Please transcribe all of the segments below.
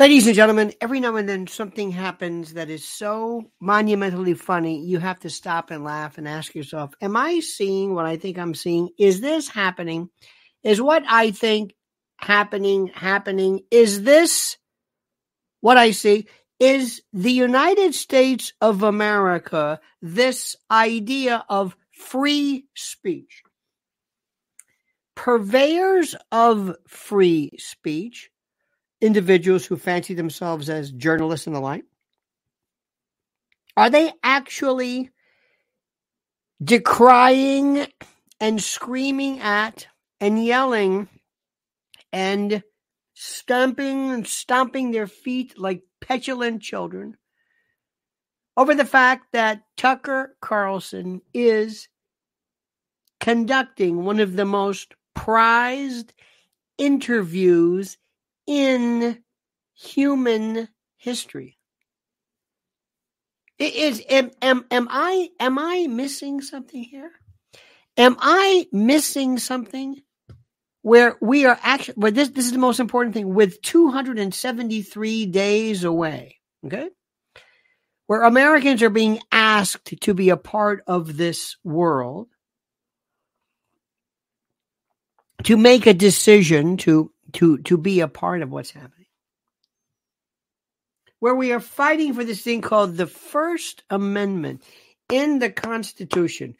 Ladies and gentlemen, every now and then something happens that is so monumentally funny, you have to stop and laugh and ask yourself, Am I seeing what I think I'm seeing? Is this happening? Is what I think happening happening? Is this what I see? Is the United States of America this idea of free speech? Purveyors of free speech individuals who fancy themselves as journalists and the like? Are they actually decrying and screaming at and yelling and stamping and stomping their feet like petulant children over the fact that Tucker Carlson is conducting one of the most prized interviews in human history. It is am, am, am I am I missing something here? Am I missing something where we are actually where this this is the most important thing with 273 days away, okay? Where Americans are being asked to be a part of this world to make a decision to to to be a part of what's happening. Where we are fighting for this thing called the First Amendment in the Constitution,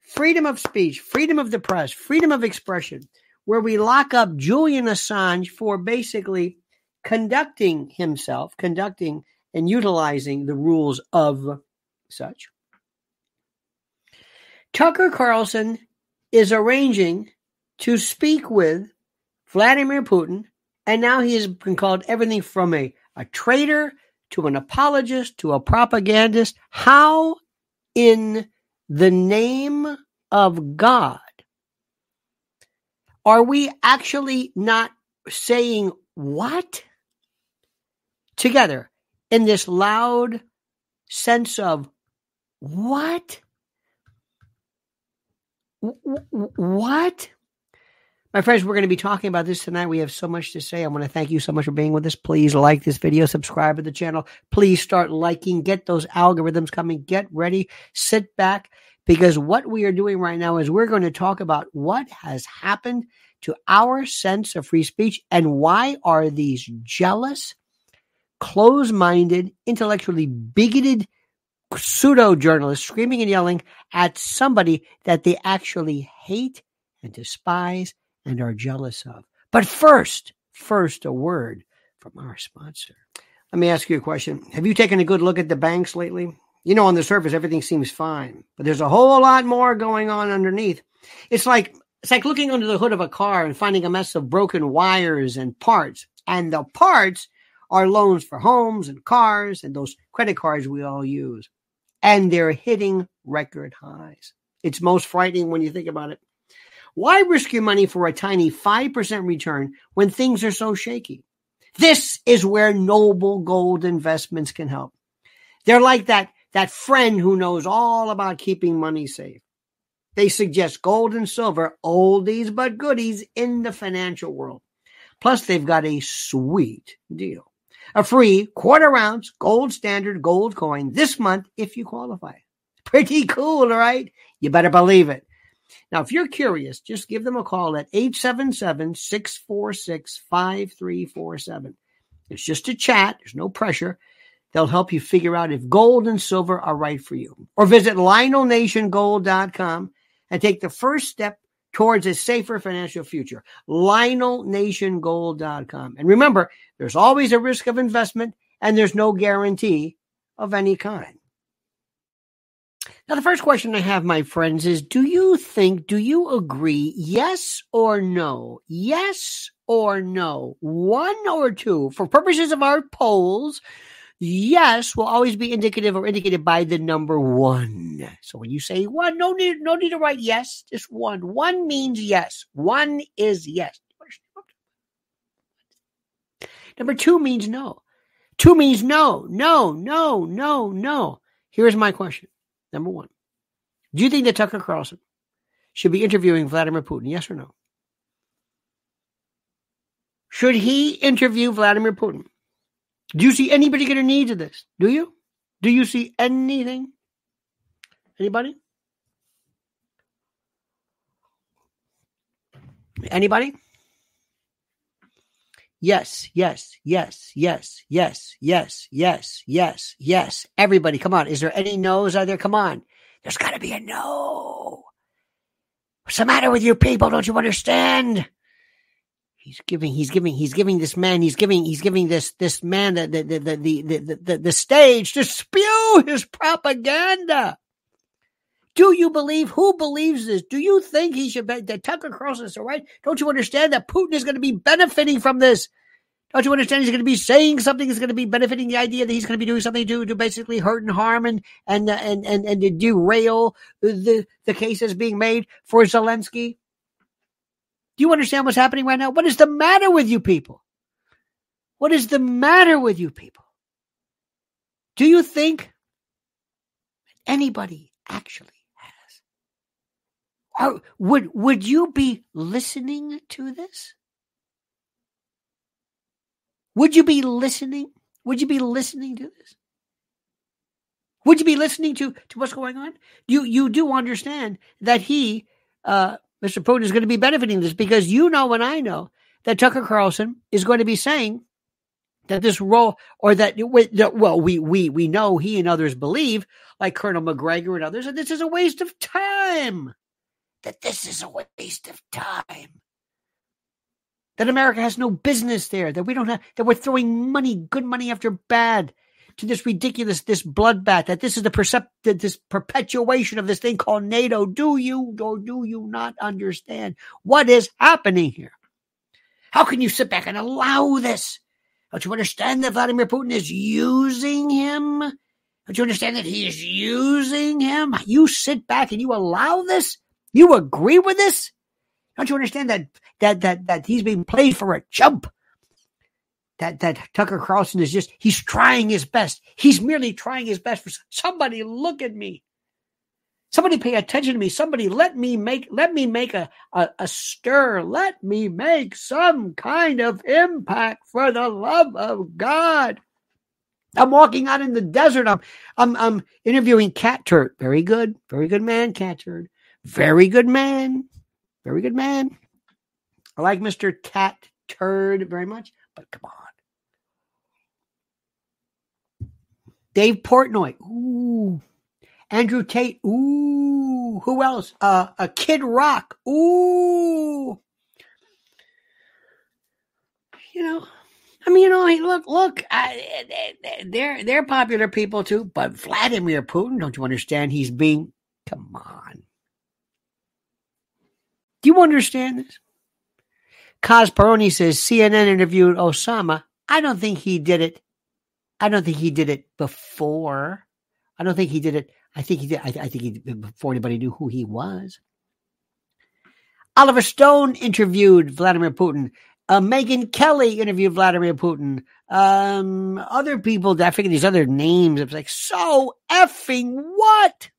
freedom of speech, freedom of the press, freedom of expression, where we lock up Julian Assange for basically conducting himself, conducting and utilizing the rules of such. Tucker Carlson is arranging to speak with Vladimir Putin, and now he has been called everything from a, a traitor to an apologist to a propagandist. How in the name of God are we actually not saying what together in this loud sense of what? What? My friends, we're going to be talking about this tonight. We have so much to say. I want to thank you so much for being with us. Please like this video, subscribe to the channel. Please start liking, get those algorithms coming, get ready, sit back, because what we are doing right now is we're going to talk about what has happened to our sense of free speech and why are these jealous, close minded, intellectually bigoted pseudo journalists screaming and yelling at somebody that they actually hate and despise and are jealous of. But first, first, a word from our sponsor. Let me ask you a question. Have you taken a good look at the banks lately? You know, on the surface, everything seems fine, but there's a whole lot more going on underneath. It's like it's like looking under the hood of a car and finding a mess of broken wires and parts. And the parts are loans for homes and cars and those credit cards we all use. And they're hitting record highs. It's most frightening when you think about it. Why risk your money for a tiny 5% return when things are so shaky? This is where noble gold investments can help. They're like that, that friend who knows all about keeping money safe. They suggest gold and silver, oldies but goodies in the financial world. Plus, they've got a sweet deal. A free quarter ounce gold standard gold coin this month if you qualify. Pretty cool, right? You better believe it. Now, if you're curious, just give them a call at 877 646 5347. It's just a chat, there's no pressure. They'll help you figure out if gold and silver are right for you. Or visit LionelNationGold.com and take the first step towards a safer financial future. LionelNationGold.com. And remember, there's always a risk of investment and there's no guarantee of any kind. Now, the first question I have, my friends, is do you think, do you agree, yes or no? Yes or no? One or two? For purposes of our polls, yes will always be indicative or indicated by the number one. So when you say one, no need, no need to write yes, just one. One means yes. One is yes. Number two means no. Two means no, no, no, no, no. Here's my question. Number one, do you think that Tucker Carlson should be interviewing Vladimir Putin? Yes or no? Should he interview Vladimir Putin? Do you see anybody getting needs of this? Do you? Do you see anything? Anybody? Anybody? Yes, yes, yes, yes, yes, yes, yes, yes, yes. Everybody, come on. Is there any no's out there? Come on. There's got to be a no. What's the matter with you people? Don't you understand? He's giving, he's giving, he's giving this man, he's giving, he's giving this, this man the, the, the, the, the, the, the stage to spew his propaganda. Do you believe? Who believes this? Do you think he should? Be, that Tucker Carlson is right? Don't you understand that Putin is going to be benefiting from this? Don't you understand he's going to be saying something that's going to be benefiting the idea that he's going to be doing something to, to basically hurt and harm and and uh, and and and to derail the the cases being made for Zelensky? Do you understand what's happening right now? What is the matter with you people? What is the matter with you people? Do you think anybody actually are, would would you be listening to this? Would you be listening? Would you be listening to this? Would you be listening to, to what's going on? You you do understand that he, uh, Mr. Putin, is going to be benefiting this because you know and I know that Tucker Carlson is going to be saying that this role or that well we we we know he and others believe like Colonel Macgregor and others that this is a waste of time that this is a waste of time. That America has no business there, that we don't have, that we're throwing money, good money after bad to this ridiculous, this bloodbath, that this is the percept, this perpetuation of this thing called NATO. Do you or do you not understand what is happening here? How can you sit back and allow this? Don't you understand that Vladimir Putin is using him? Don't you understand that he is using him? You sit back and you allow this? You agree with this? Don't you understand that that that that he's being played for a chump? That that Tucker Carlson is just he's trying his best. He's merely trying his best for somebody look at me. Somebody pay attention to me. Somebody let me make let me make a, a, a stir. Let me make some kind of impact for the love of God. I'm walking out in the desert. I'm I'm I'm interviewing Cat. Very good. Very good man, Cat. Very good man. Very good man. I like Mr. Cat Turd very much, but come on. Dave Portnoy. Ooh. Andrew Tate. Ooh. Who else? Uh, a Kid Rock. Ooh. You know, I mean, you know, look, look, I, they're they're popular people too. But Vladimir Putin, don't you understand? He's being, come on, do you understand this? Cosperoni says CNN interviewed Osama. I don't think he did it. I don't think he did it before. I don't think he did it. I think he did. I, I think he did before anybody knew who he was. Oliver Stone interviewed Vladimir Putin. Uh, Megyn Kelly interviewed Vladimir Putin. Um, other people, I forget these other names. It's like, so effing what?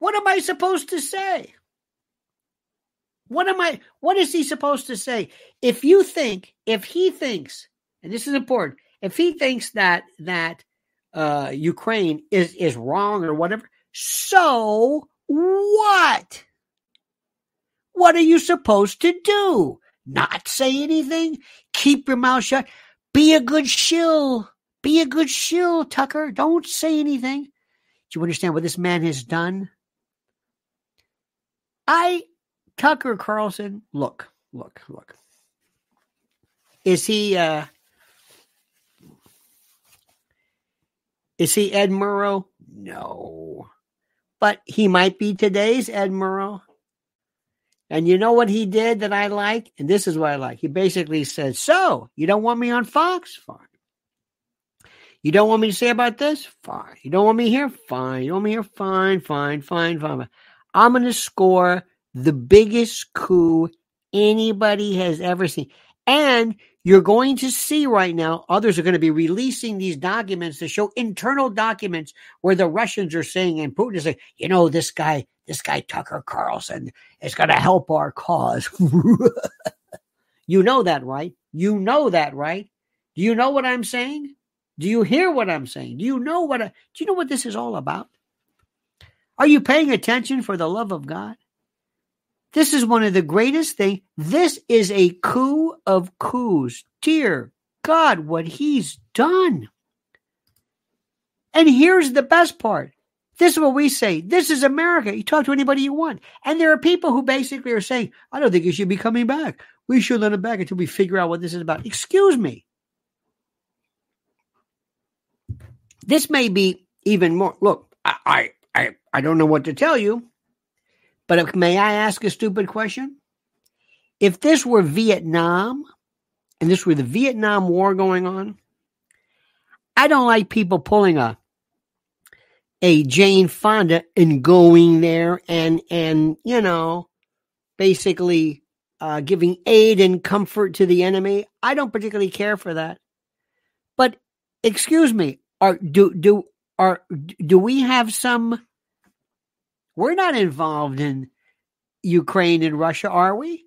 What am I supposed to say? What am I what is he supposed to say? If you think, if he thinks, and this is important, if he thinks that that uh Ukraine is is wrong or whatever, so what? What are you supposed to do? Not say anything? Keep your mouth shut? Be a good shill. Be a good shill, Tucker. Don't say anything. Do you understand what this man has done? I Tucker Carlson, look, look, look. Is he uh is he Ed Murrow? No. But he might be today's Ed Murrow. And you know what he did that I like? And this is what I like. He basically said, So, you don't want me on Fox? Fine. You don't want me to say about this? Fine. You don't want me here? Fine. You want me here? Fine, fine, fine, fine. I'm going to score the biggest coup anybody has ever seen. And you're going to see right now, others are going to be releasing these documents to show internal documents where the Russians are saying, and Putin is saying, you know, this guy, this guy Tucker Carlson is going to help our cause. You know that, right? You know that, right? Do you know what I'm saying? Do you hear what I'm saying? Do you know what I, do you know what this is all about? Are you paying attention for the love of God? This is one of the greatest things. This is a coup of coups. Dear God, what he's done. And here's the best part. This is what we say. This is America. You talk to anybody you want. And there are people who basically are saying, I don't think he should be coming back. We should let him back until we figure out what this is about. Excuse me. This may be even more. Look, I, I, I I don't know what to tell you, but may I ask a stupid question? If this were Vietnam and this were the Vietnam War going on, I don't like people pulling a a Jane Fonda and going there and and you know basically uh, giving aid and comfort to the enemy. I don't particularly care for that. But excuse me, are do do are do we have some? We're not involved in Ukraine and Russia, are we?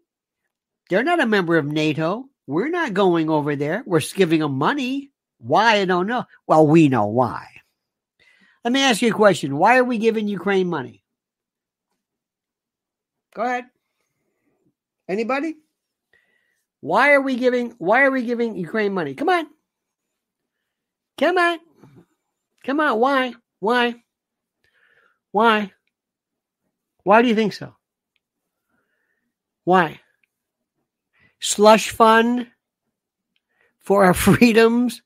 They're not a member of NATO. We're not going over there. We're giving them money. Why? I don't know. Well, we know why. Let me ask you a question. Why are we giving Ukraine money? Go ahead. Anybody? Why are we giving why are we giving Ukraine money? Come on. Come on. Come on. Why? Why? Why? Why do you think so? Why? Slush fund for our freedoms?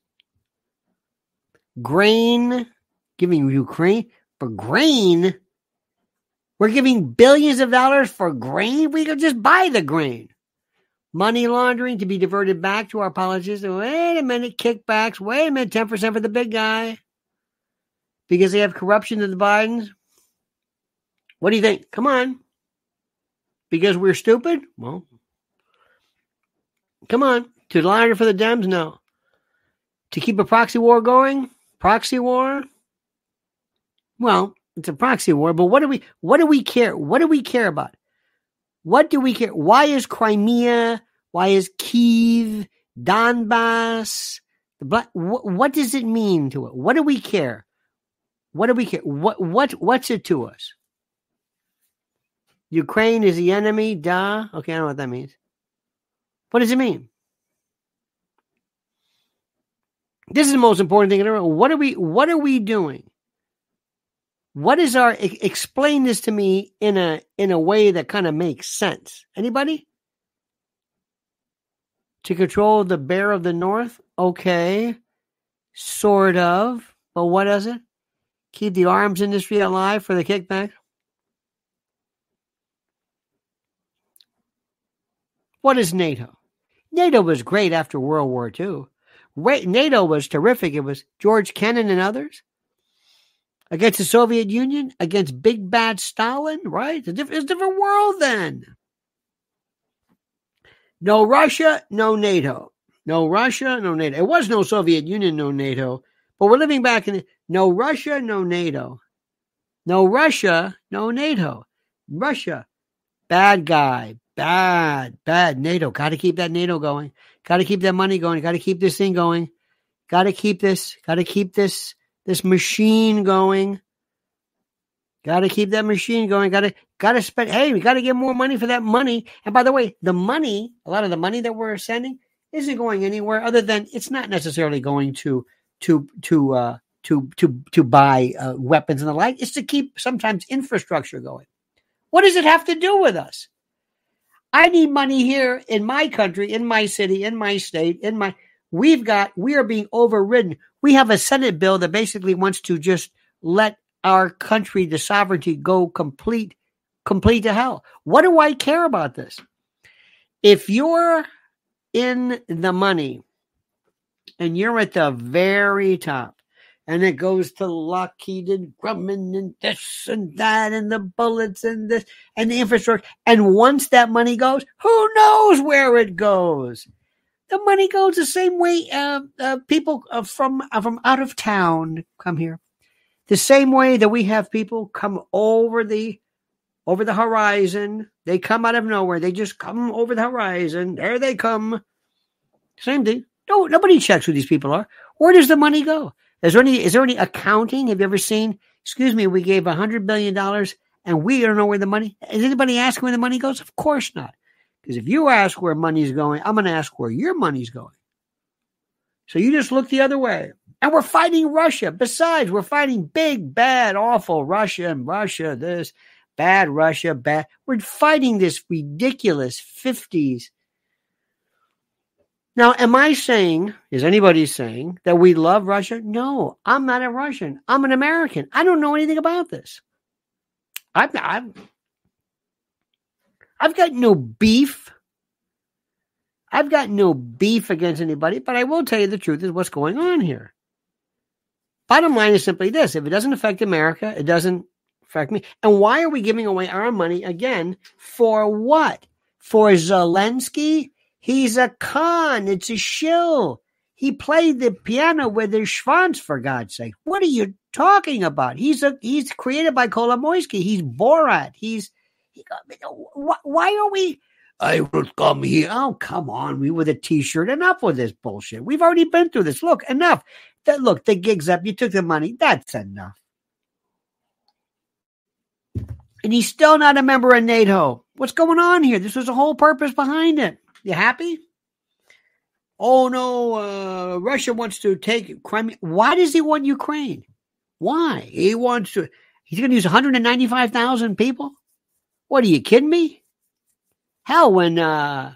Grain giving Ukraine for grain. We're giving billions of dollars for grain. We could just buy the grain. Money laundering to be diverted back to our politicians. Wait a minute, kickbacks. Wait a minute, 10% for the big guy. Because they have corruption to the Bidens. What do you think? Come on. Because we're stupid? Well, come on. To lie for the Dems? No. To keep a proxy war going? Proxy war? Well, it's a proxy war, but what do we what do we care? What do we care about? What do we care? Why is Crimea? Why is Kiev, Donbass? The black, what, what does it mean to it? What do we care? What do we care? What what what's it to us? Ukraine is the enemy, duh. Okay, I don't know what that means. What does it mean? This is the most important thing in the world. What are we what are we doing? What is our explain this to me in a in a way that kind of makes sense? Anybody? To control the bear of the north? Okay. Sort of. But what does it? Keep the arms industry alive for the kickback? What is NATO? NATO was great after World War II. NATO was terrific. It was George Kennan and others against the Soviet Union, against big bad Stalin, right? It's a, different, world then. No Russia, no NATO. No Russia, no NATO. It was no Soviet Union, no NATO. But we're living back in no Russia, no NATO. No Russia, no NATO. Russia, bad guy, bad, bad NATO. Got to keep that NATO going. Got to keep that money going. Got to keep this thing going. Got to keep this. Got to keep this this machine going. Got to keep that machine going. Got to got to spend. Hey, we got to get more money for that money. And by the way, the money, a lot of the money that we're sending, isn't going anywhere other than it's not necessarily going to to to uh, to to to buy uh, weapons and the like. It's to keep sometimes infrastructure going. What does it have to do with us? I need money here in my country, in my city, in my state, in my. We've got. We are being overridden we have a Senate bill that basically wants to just let our country, the sovereignty, go complete, complete to hell. What do I care about this? If you're in the money and you're at the very top, and it goes to Lockheed and Grumman and this and that and the bullets and this and the infrastructure. And once that money goes, who knows where it goes? the money goes the same way uh, uh, people uh, from uh, from out of town come here. The same way that we have people come over the over the horizon. They come out of nowhere. They just come over the horizon. There they come. Same thing. No, nobody checks who these people are. Where does the money go? Is there any is there any accounting? Have you ever seen? Excuse me, we gave hundred billion dollars and we don't know where the money is anybody asking where the money goes? Of course not. Because if you ask where money's going, I'm gonna ask where your money's going. So you just look the other way. And we're fighting Russia. Besides, we're fighting big, bad, awful Russia and Russia, this bad Russia, bad. We're fighting this ridiculous 50s. Now, am I saying, is anybody saying that we love Russia? No, I'm not a Russian. I'm an American. I don't know anything about this. I've, I've, I've got no beef. I've got no beef against anybody, but I will tell you the truth is what's going on here. Bottom line is simply this if it doesn't affect America, it doesn't affect me. And why are we giving away our money again? For what? For Zelensky? He's a con. It's a shill. He played the piano with his schwanz, for God's sake. What are you talking about? He's a he's created by Kolomoisky. He's Borat. He's he, why are we I will come here. Oh, come on. We with a t-shirt. Enough with this bullshit. We've already been through this. Look, enough. That look, the gig's up. You took the money. That's enough. And he's still not a member of NATO. What's going on here? This was the whole purpose behind it. You happy? Oh no, uh, Russia wants to take Crimea. Why does he want Ukraine? Why? He wants to. He's going to use 195,000 people. What are you kidding me? Hell, when uh,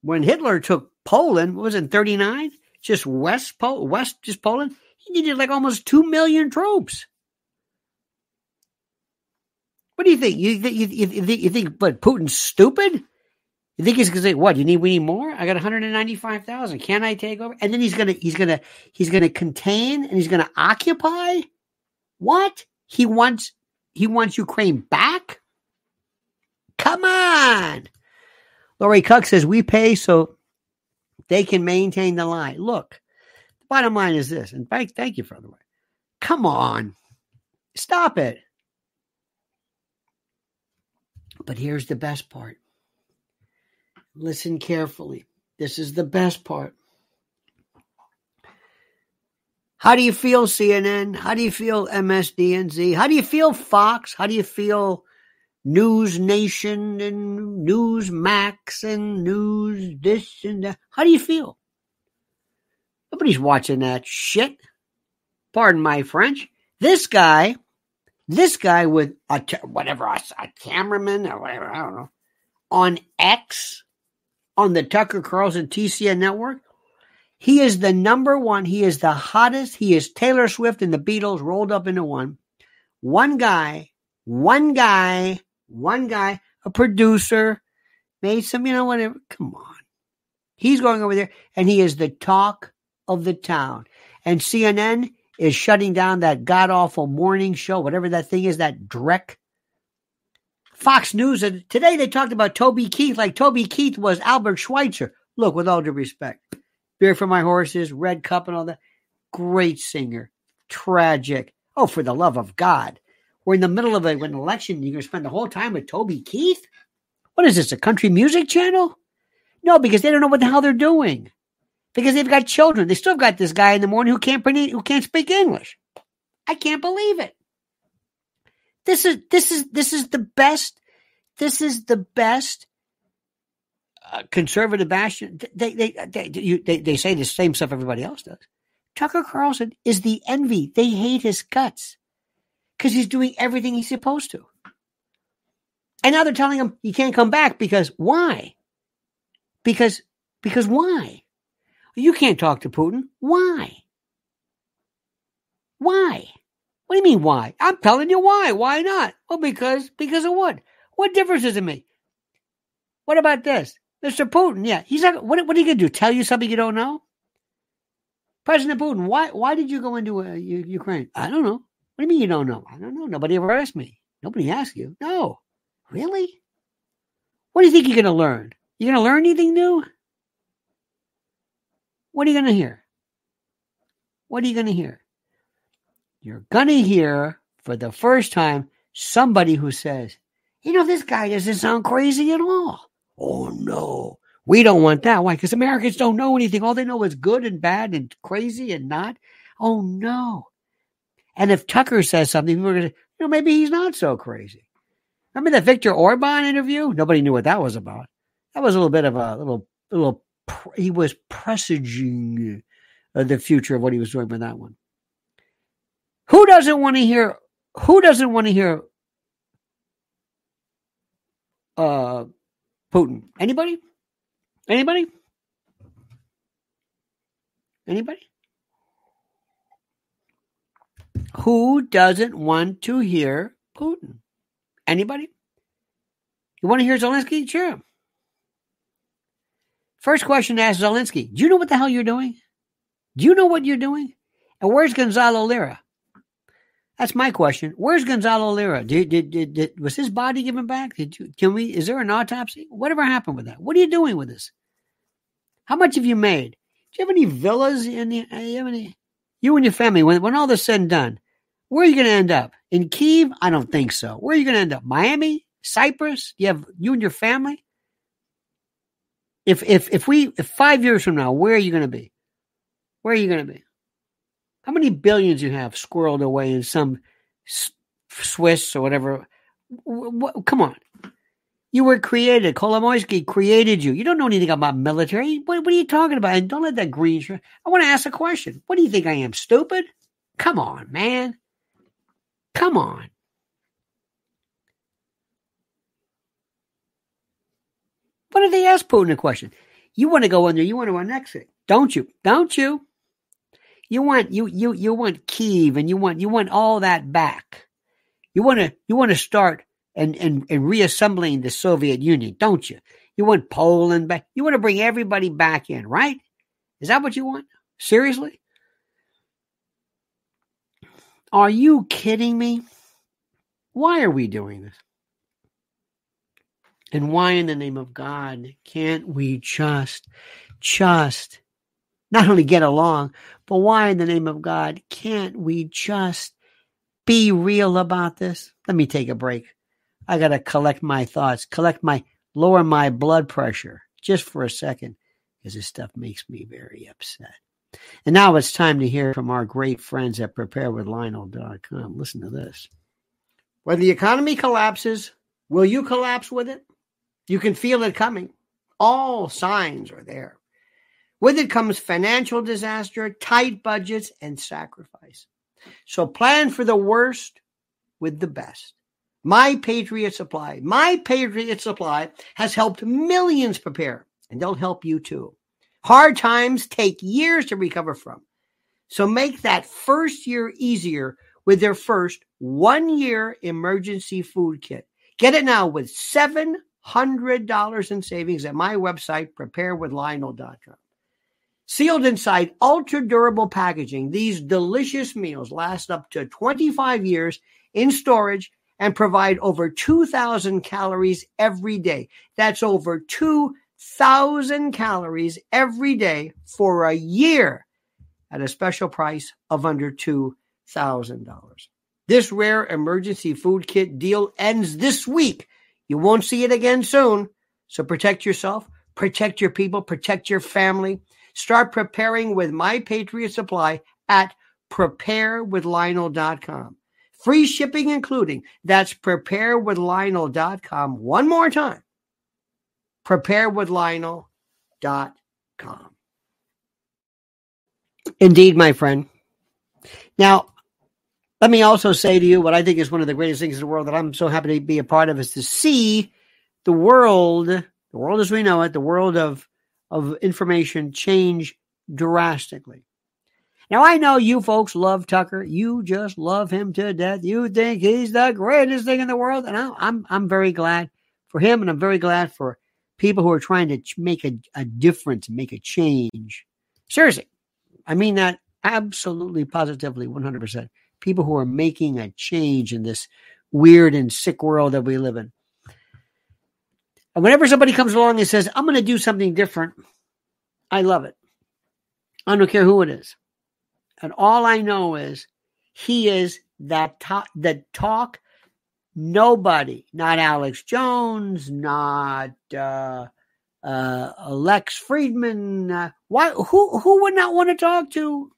when Hitler took Poland, was it 39? Just west, west, just Poland. He needed like almost two million troops. What do you think? You, you, you, you think? You think? But Putin's stupid? You think he's gonna say, "What? You need? We need more? I got one hundred and ninety-five thousand. Can I take over?" And then he's gonna, he's gonna, he's gonna contain and he's gonna occupy. What? He wants, he wants Ukraine back. Come on. Lori Cuck says we pay so they can maintain the line. Look, the bottom line is this, and thank, thank you for the way. Come on, stop it. But here's the best part. Listen carefully. This is the best part. How do you feel, CNN? How do you feel, MSDNC? How do you feel, Fox? How do you feel, News Nation and News Max and News this and that? How do you feel? Nobody's watching that shit. Pardon my French. This guy this guy with a whatever a, a cameraman or whatever I don't know on X on the Tucker Carlson TCN network. He is the number one. He is the hottest. He is Taylor Swift and the Beatles rolled up into one. One guy, one guy, one guy, a producer, made some, you know, whatever. Come on. He's going over there and he is the talk of the town. And CNN is shutting down that god awful morning show, whatever that thing is, that Drek. Fox News, and today they talked about Toby Keith like Toby Keith was Albert Schweitzer. Look, with all due respect, Beer for My Horses, Red Cup, and all that. Great singer, tragic. Oh, for the love of God. We're in the middle of a, an election. You're going to spend the whole time with Toby Keith? What is this, a country music channel? No, because they don't know what the hell they're doing because they've got children. They still got this guy in the morning who can't who can't speak English. I can't believe it. This is this is this is the best. This is the best uh, conservative bastion. They they they, you, they they say the same stuff everybody else does. Tucker Carlson is the envy. They hate his guts because he's doing everything he's supposed to. And now they're telling him he can't come back because why? Because because why? You can't talk to Putin. Why? Why? What do you mean why? I'm telling you why. Why not? Well, because because of what? What difference does it make? What about this? Mr. Putin, yeah, he's not. What, what are you going to do? Tell you something you don't know? President Putin, why why did you go into uh, Ukraine? I don't know. What do you mean you don't know? I don't know. Nobody ever asked me. Nobody asked you. No. Really? What do you think you're going to learn? You're going to learn anything new? What are you going to hear? What are you going to hear? You're going to hear for the first time somebody who says, you know, this guy doesn't sound crazy at all. Oh no, we don't want that. Why? Because Americans don't know anything. All they know is good and bad and crazy and not. Oh no. And if Tucker says something, we're going to, you know, maybe he's not so crazy. Remember that Viktor Orban interview? Nobody knew what that was about. That was a little bit of a little, little, he was presaging uh, the future of what he was doing with that one. Who doesn't want to hear, who doesn't want to hear uh, Putin? Anybody? Anybody? Anybody? Who doesn't want to hear Putin? Anybody? You want to hear Zelensky? Sure. First question to ask Zelensky Do you know what the hell you're doing? Do you know what you're doing? And where's Gonzalo Lira? That's my question. Where's Gonzalo Lira? Did, did, did, did, was his body given back? Did you, can we, is there an autopsy? Whatever happened with that? What are you doing with this? How much have you made? Do you have any villas in the, uh, you any, you and your family, when, when all this said and done, where are you going to end up? In Kiev? I don't think so. Where are you going to end up? Miami? Cyprus? You have you and your family? If if if we if five years from now, where are you going to be? Where are you going to be? How many billions you have squirreled away in some Swiss or whatever? What, come on. You were created. Kolomoisky created you. You don't know anything about military. What, what are you talking about? And don't let that green shirt. I want to ask a question. What do you think I am? Stupid? Come on, man. Come on. What did they ask Putin a question? You want to go under, you want to annex it, don't you? Don't you? You want you you you want Kiev and you want you want all that back. You want to you want to start and, and and reassembling the Soviet Union, don't you? You want Poland back. You want to bring everybody back in, right? Is that what you want? Seriously? Are you kidding me? Why are we doing this? And why in the name of God can't we just, just not only get along, but why in the name of God can't we just be real about this? Let me take a break. I got to collect my thoughts, collect my, lower my blood pressure just for a second because this stuff makes me very upset. And now it's time to hear from our great friends at preparewithlionel.com. Listen to this. When the economy collapses, will you collapse with it? You can feel it coming. All signs are there. With it comes financial disaster, tight budgets, and sacrifice. So plan for the worst with the best. My Patriot Supply, My Patriot Supply has helped millions prepare, and they'll help you too. Hard times take years to recover from. So make that first year easier with their first one year emergency food kit. Get it now with $700 in savings at my website, preparewithlionel.com. Sealed inside ultra durable packaging, these delicious meals last up to 25 years in storage and provide over 2,000 calories every day. That's over 2 thousand calories every day for a year at a special price of under two thousand dollars. This rare emergency food kit deal ends this week. You won't see it again soon. So protect yourself, protect your people, protect your family. Start preparing with My Patriot Supply at preparewithlionel.com. Free shipping including. That's preparewithlionel.com. One more time preparewithlionel.com. Indeed, my friend. Now, let me also say to you what I think is one of the greatest things in the world that I'm so happy to be a part of is to see the world, the world as we know it, the world of, of information change drastically. Now, I know you folks love Tucker. You just love him to death. You think he's the greatest thing in the world. And I'm, I'm very glad for him, and I'm very glad for people who are trying to make a, a difference, make a change. Seriously, I mean that absolutely, positively, 100%. People who are making a change in this weird and sick world that we live in. And whenever somebody comes along and says, I'm going to do something different, I love it. I don't care who it is. And all I know is he is that talk, the talk Nobody, not Alex Jones, not uh, uh, Lex Fridman. Uh, why? Who? Who would not want to talk to?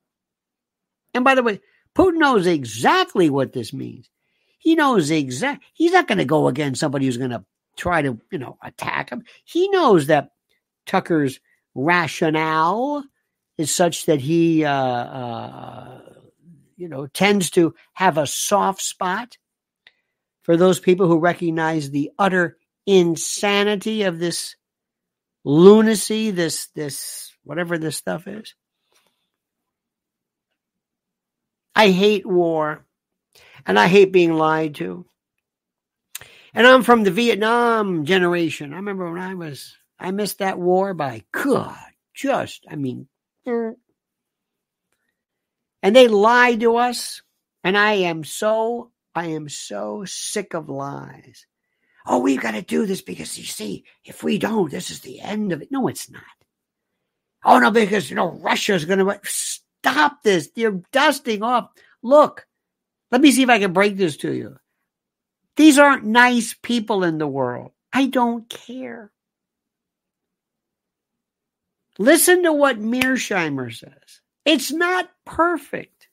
And by the way, Putin knows exactly what this means. He knows exact. He's not going to go against somebody who's going to try to, you know, attack him. He knows that Tucker's rationale is such that he, uh, uh, you know, tends to have a soft spot for those people who recognize the utter insanity of this lunacy, this, this, whatever this stuff is. I hate war and I hate being lied to. And I'm from the Vietnam generation. I remember when I was, I missed that war by God, just, I mean, mm. and they lied to us. And I am so, I am so sick of lies. Oh, we've got to do this because you see, if we don't, this is the end of it. No, it's not. Oh, no, because, you know, Russia's going to stop this. You're dusting off. Look, let me see if I can break this to you. These aren't nice people in the world. I don't care. Listen to what Mearsheimer says. It's not perfect.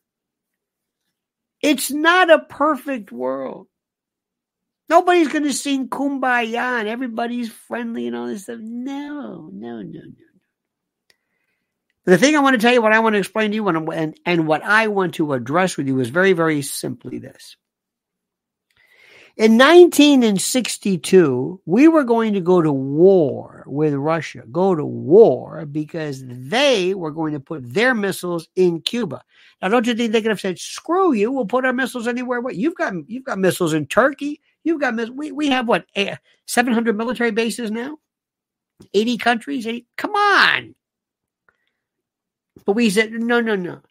It's not a perfect world. Nobody's going to sing kumbaya and everybody's friendly and all this stuff. No, no, no, no. The thing I want to tell you, what I want to explain to you, and, and, and what I want to address with you is very, very simply this. In 1962, we were going to go to war with Russia, go to war because they were going to put their missiles in Cuba. Now, don't you think they could have said, "Screw you, we'll put our missiles anywhere"? What you've got, you've got missiles in Turkey. You've got we we have what eh, 700 military bases now, 80 countries. 80, come on, but we said, no, no, no.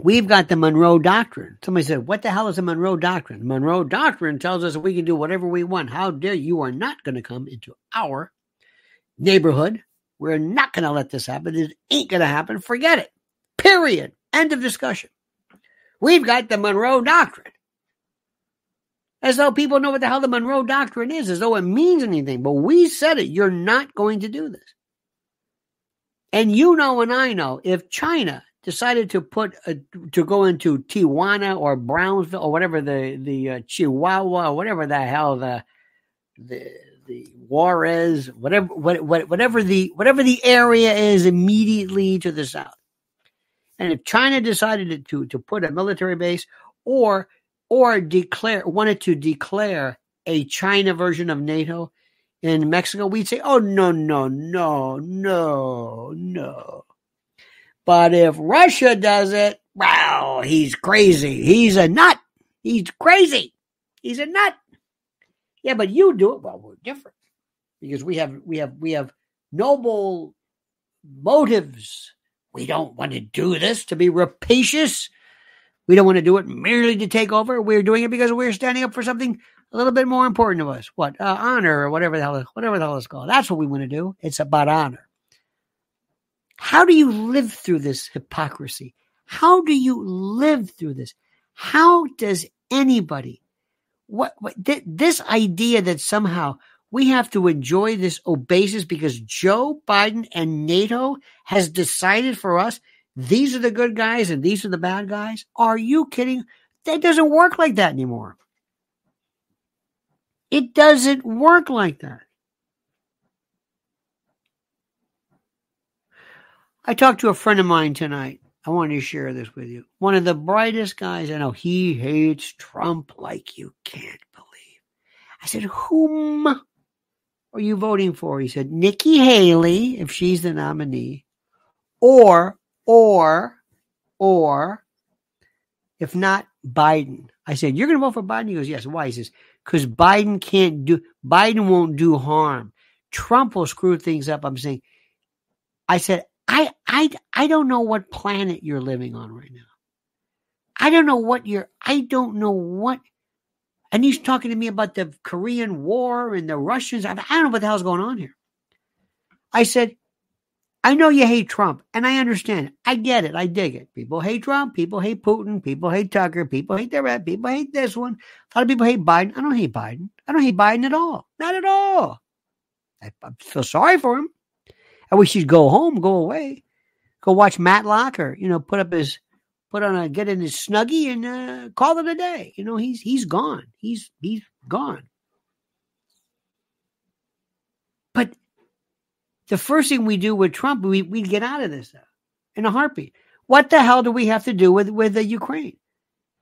We've got the Monroe Doctrine. Somebody said, What the hell is the Monroe Doctrine? The Monroe Doctrine tells us we can do whatever we want. How dare you are not going to come into our neighborhood. We're not going to let this happen. It ain't going to happen. Forget it. Period. End of discussion. We've got the Monroe Doctrine. As though people know what the hell the Monroe Doctrine is, as though it means anything. But we said it. You're not going to do this. And you know, and I know, if China decided to put a, to go into Tijuana or Brownsville or whatever the the uh, Chihuahua or whatever the hell the the the Juarez whatever what, whatever the whatever the area is immediately to the south, and if China decided to to put a military base or or declare wanted to declare a China version of NATO, in Mexico, we'd say, oh, no, no, no, no, no. But if Russia does it, well, he's crazy. He's a nut. He's crazy. He's a nut. Yeah, but you do it. Well, we're different because we have we have we have noble motives. We don't want to do this to be rapacious. We don't want to do it merely to take over. We're doing it because we're standing up for something a little bit more important to us. What uh, honor or whatever the hell, whatever the hell it's called. That's what we want to do. It's about honor. How do you live through this hypocrisy? How do you live through this? How does anybody, what, what th- this idea that somehow we have to enjoy this obeisance because Joe Biden and NATO has decided for us these are the good guys and these are the bad guys? Are you kidding? That doesn't work like that anymore. It doesn't work like that. I talked to a friend of mine tonight. I wanted to share this with you. One of the brightest guys I know. He hates Trump like you can't believe. I said, Whom are you voting for? He said, Nikki Haley, if she's the nominee, or, or, or, if not, Biden. I said, You're going to vote for Biden? He goes, Yes. Why? He says, because Biden can't do Biden won't do harm. Trump will screw things up. I'm saying, I said, I I I don't know what planet you're living on right now. I don't know what you're. I don't know what. And he's talking to me about the Korean War and the Russians. I, I don't know what the hell's going on here. I said, I know you hate Trump, and I understand. I get it. I dig it. People hate Trump. People hate Putin. People hate Tucker. People hate the red. People hate this one. A lot of people hate Biden. I don't hate Biden. I don't hate Biden at all. Not at all. I, I feel sorry for him. I wish he'd go home, go away, go watch Matlock, or you know, put up his, put on a, get in his snuggie and uh, call it a day. You know, he's he's gone. He's he's gone. But the first thing we do with Trump, we we get out of this in a heartbeat. What the hell do we have to do with with the Ukraine?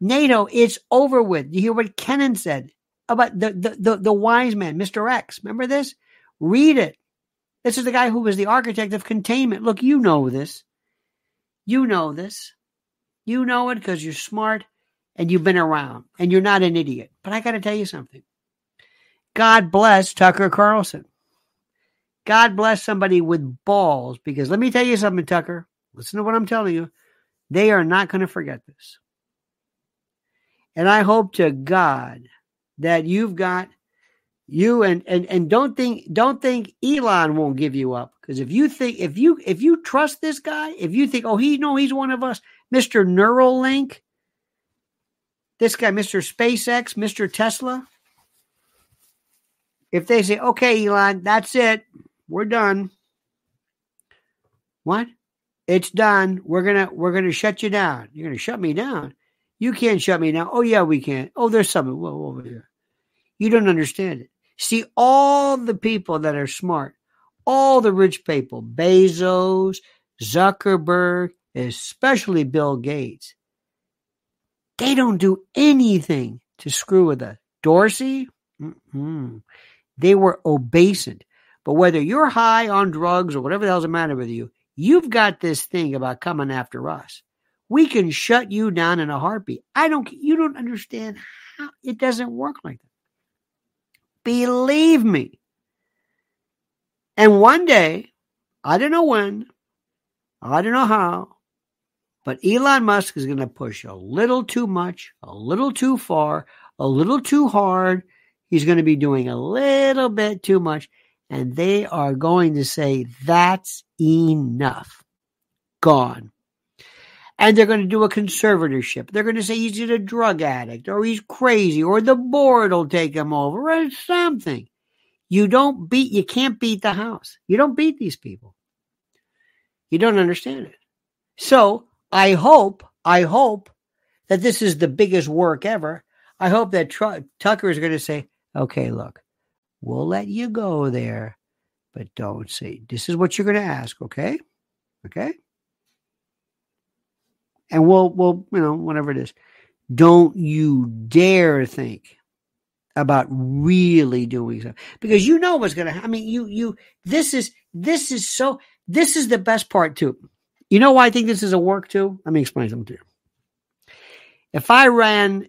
NATO, it's over with. You hear what Kennan said about the the the, the wise man, Mr. X. Remember this? Read it. This is the guy who was the architect of containment. Look, you know this. You know this. You know it because you're smart and you've been around and you're not an idiot. But I got to tell you something. God bless Tucker Carlson. God bless somebody with balls because let me tell you something, Tucker. Listen to what I'm telling you. They are not going to forget this. And I hope to God that you've got you and and and don't think don't think Elon won't give you up because if you think if you if you trust this guy, if you think oh he no he's one of us, Mr. Neuralink, this guy Mr. SpaceX, Mr. Tesla, if they say okay Elon, that's it, we're done. What? It's done. We're gonna we're gonna shut you down. You're gonna shut me down. You can't shut me down. Oh yeah, we can. Oh, there's something. Whoa, over here. You don't understand it. See, all the people that are smart, all the rich people, Bezos, Zuckerberg, especially Bill Gates, they don't do anything to screw with us. Dorsey, mm they were obeisant. But whether you're high on drugs or whatever the hell's the matter with you, you've got this thing about coming after us. We can shut you down in a heartbeat. I don't, you don't understand how it doesn't work like that. Believe me. And one day, I don't know when, I don't know how, but Elon Musk is going to push a little too much, a little too far, a little too hard. He's going to be doing a little bit too much and they are going to say, that's enough. Gone. And they're going to do a conservatorship. They're going to say he's a drug addict or he's crazy or the board will take him over or something. You don't beat, you can't beat the house. You don't beat these people. You don't understand it. So I hope, I hope that this is the biggest work ever. I hope that Tr- Tucker is going to say, okay, look, We'll let you go there, but don't say, this is what you're going to ask, okay? Okay? And we'll, we'll, you know, whatever it is. Don't you dare think about really doing something because you know what's going to, I mean, you, you, this is, this is so, this is the best part too. You know why I think this is a work too? Let me explain something to you. If I ran,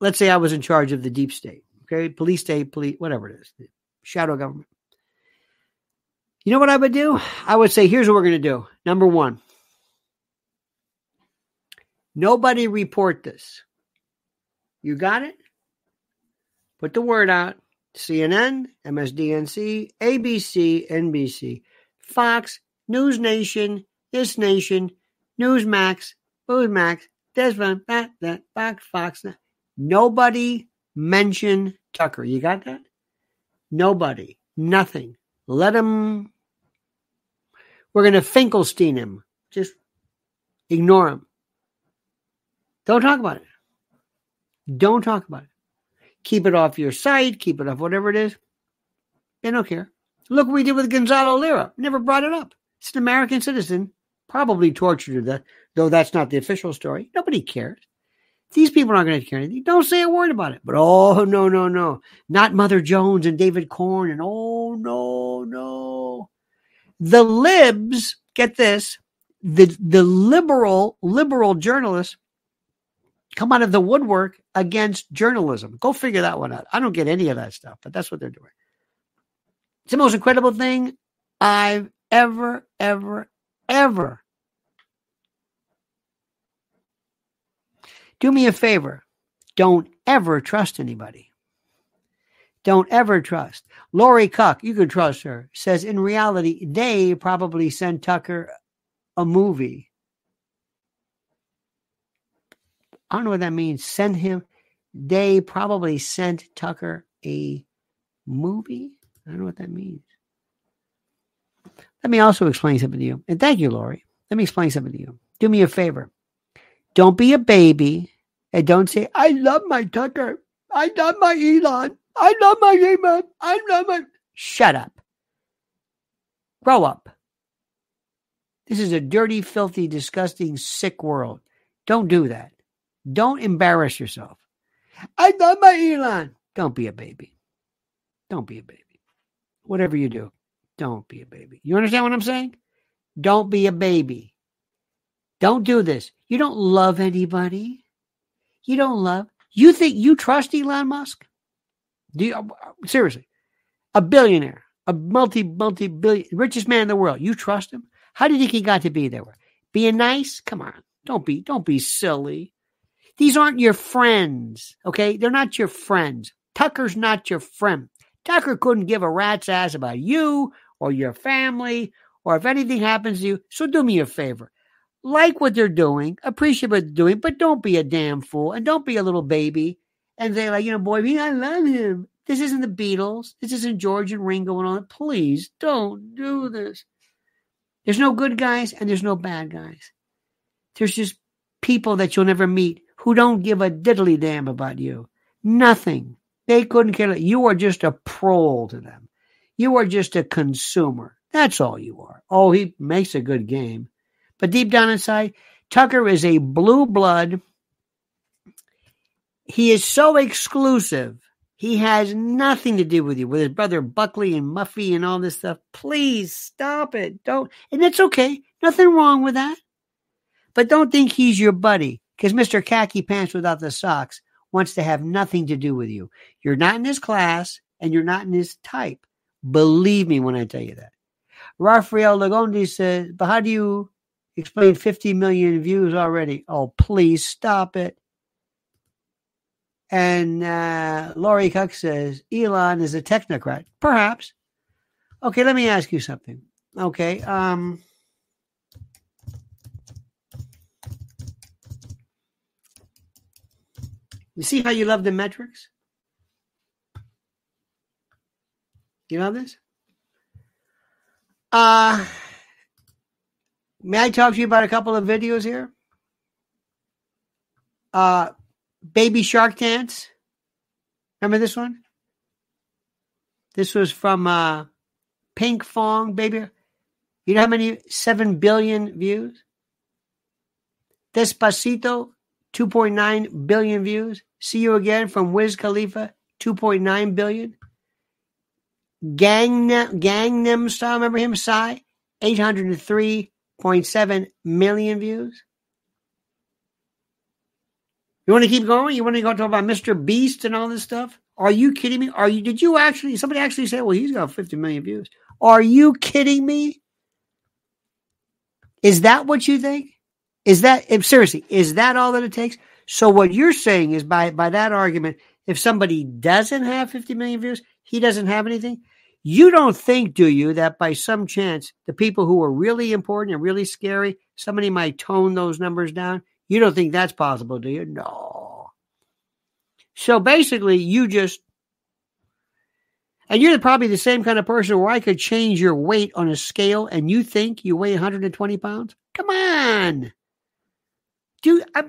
let's say I was in charge of the deep state, Okay, police state, police, whatever it is, shadow government. You know what I would do? I would say, here's what we're going to do. Number one, nobody report this. You got it? Put the word out. CNN, MSDNC, ABC, NBC, Fox, News Nation, This Nation, Newsmax, Newsmax, this one, that, that, Fox, Fox. Nobody mention Tucker. You got that? Nobody. Nothing. Let him. We're going to Finkelstein him. Just ignore him. Don't talk about it. Don't talk about it. Keep it off your site. Keep it off whatever it is. They don't care. Look what we did with Gonzalo Lira. Never brought it up. It's an American citizen, probably tortured to death, though that's not the official story. Nobody cares. These people aren't going to care anything. Don't say a word about it. But oh, no, no, no. Not Mother Jones and David Corn and oh, no, no. The libs, get this, the, the liberal, liberal journalists come out of the woodwork against journalism. Go figure that one out. I don't get any of that stuff, but that's what they're doing. It's the most incredible thing I've ever, ever, ever Do me a favor. Don't ever trust anybody. Don't ever trust. Lori Cuck, you can trust her, says in reality, they probably sent Tucker a movie. I don't know what that means. Send him. They probably sent Tucker a movie. I don't know what that means. Let me also explain something to you. And thank you, Lori. Let me explain something to you. Do me a favor. Don't be a baby and don't say, I love my Tucker. I love my Elon. I love my Elon. I love my. Shut up. Grow up. This is a dirty, filthy, disgusting, sick world. Don't do that. Don't embarrass yourself. I love my Elon. Don't be a baby. Don't be a baby. Whatever you do, don't be a baby. You understand what I'm saying? Don't be a baby. Don't do this. You don't love anybody. You don't love. You think you trust Elon Musk? Do you, seriously, a billionaire, a multi multi billion richest man in the world. You trust him? How did you think he got to be there? Being nice? Come on, don't be don't be silly. These aren't your friends, okay? They're not your friends. Tucker's not your friend. Tucker couldn't give a rat's ass about you or your family or if anything happens to you. So do me a favor. Like what they're doing, appreciate what they're doing, but don't be a damn fool and don't be a little baby and say, like, you know, boy, I love him. This isn't the Beatles. This isn't George and Ringo and all that. Please don't do this. There's no good guys and there's no bad guys. There's just people that you'll never meet who don't give a diddly damn about you. Nothing. They couldn't care. You are just a prole to them. You are just a consumer. That's all you are. Oh, he makes a good game. But deep down inside, Tucker is a blue blood. He is so exclusive. He has nothing to do with you, with his brother Buckley and Muffy and all this stuff. Please stop it. Don't. And it's okay. Nothing wrong with that. But don't think he's your buddy because Mr. Khaki Pants without the socks wants to have nothing to do with you. You're not in his class and you're not in his type. Believe me when I tell you that. Rafael Lagondi says, but how do you explain 50 million views already? Oh, please stop it. And uh, Laurie Cook says, Elon is a technocrat. Perhaps. Okay, let me ask you something. Okay. Um, you see how you love the metrics? You know this? Uh, may I talk to you about a couple of videos here? Uh, baby shark dance. Remember this one? This was from uh, Pinkfong, baby. You know how many? Seven billion views. Despacito, 2.9 billion views. See you again from Wiz Khalifa, 2.9 billion. Gangnam, Gangnam Style, remember him? Psy, 803.7 million views. You want to keep going? You want to go talk about Mr. Beast and all this stuff? Are you kidding me? Are you? Did you actually? Somebody actually say, "Well, he's got 50 million views." Are you kidding me? Is that what you think? Is that seriously? Is that all that it takes? So what you're saying is by by that argument, if somebody doesn't have 50 million views, he doesn't have anything. You don't think, do you, that by some chance the people who are really important and really scary, somebody might tone those numbers down? You don't think that's possible, do you? No. So basically, you just, and you're probably the same kind of person where I could change your weight on a scale and you think you weigh 120 pounds? Come on. Do I,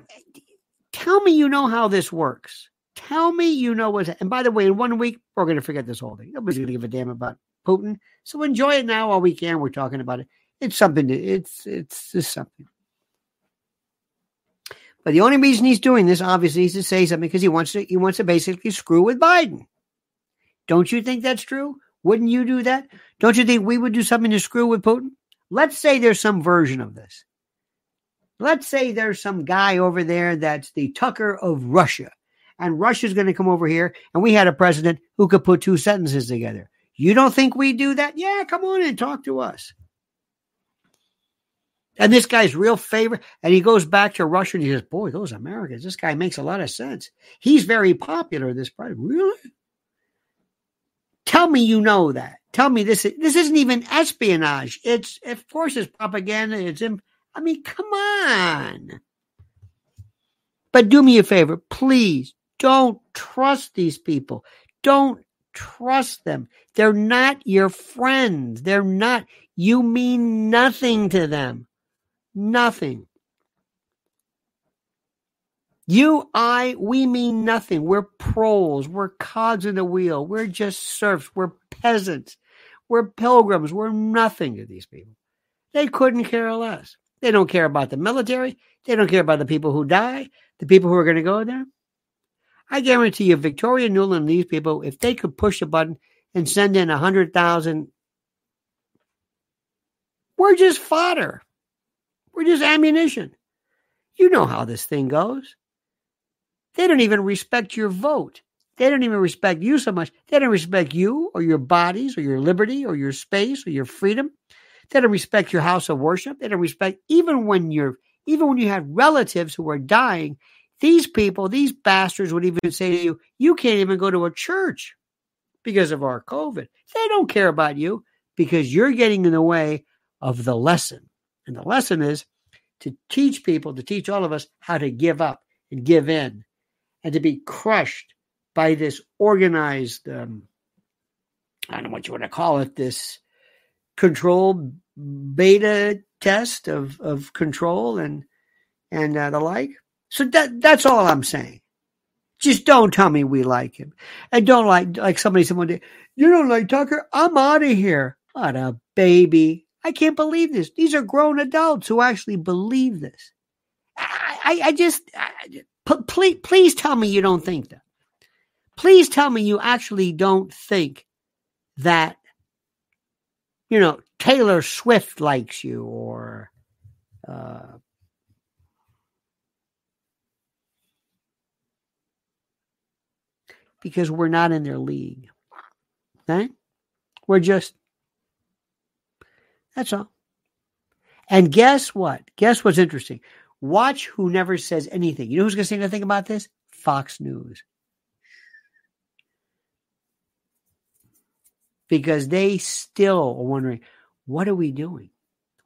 tell me you know how this works. Tell me you know what. And by the way, in one week, we're going to forget this whole thing. Nobody's going to give a damn about Putin. So enjoy it now while we can. We're talking about it. It's something. To, it's it's just something. But the only reason he's doing this, obviously, is to say something because he wants to he wants to basically screw with Biden. Don't you think that's true? Wouldn't you do that? Don't you think we would do something to screw with Putin? Let's say there's some version of this. Let's say there's some guy over there that's the Tucker of Russia, and Russia's going to come over here, and we had a president who could put two sentences together. You don't think we do that? Yeah, come on and talk to us. And this guy's real favorite. And he goes back to Russia and he says, Boy, those Americans, this guy makes a lot of sense. He's very popular, this president. Really? Tell me you know that. Tell me this. This isn't even espionage. It's of course it's propaganda. It's I mean, come on. But do me a favor, please don't trust these people. Don't trust them. They're not your friends. They're not. You mean nothing to them. Nothing. You, I, we mean nothing. We're proles. We're cogs in the wheel. We're just serfs. We're peasants. We're pilgrims. We're nothing to these people. They couldn't care less. They don't care about the military. They don't care about the people who die, the people who are going to go there. I guarantee you, Victoria Nuland, these people, if they could push a button and send in a hundred thousand, we're just fodder. We're just ammunition. You know how this thing goes. They don't even respect your vote. They don't even respect you so much. They don't respect you or your bodies or your liberty or your space or your freedom. They don't respect your house of worship. They don't respect even when you're even when you have relatives who are dying. These people, these bastards would even say to you, "You can't even go to a church because of our COVID." They don't care about you because you're getting in the way of the lesson. And the lesson is to teach people, to teach all of us how to give up and give in and to be crushed by this organized, um, I don't know what you want to call it, this control beta test of, of control and and uh, the like. So that that's all I'm saying. Just don't tell me we like him, and don't like like somebody said one day. You don't like Tucker? I'm out of here. What a baby! I can't believe this. These are grown adults who actually believe this. I, I, I just please please tell me you don't think that. Please tell me you actually don't think that you know Taylor Swift likes you or uh, because we're not in their league. Okay? We're just that's all. And guess what? Guess what's interesting? Watch who never says anything. You know who's going to say anything about this? Fox News. Because they still are wondering, what are we doing?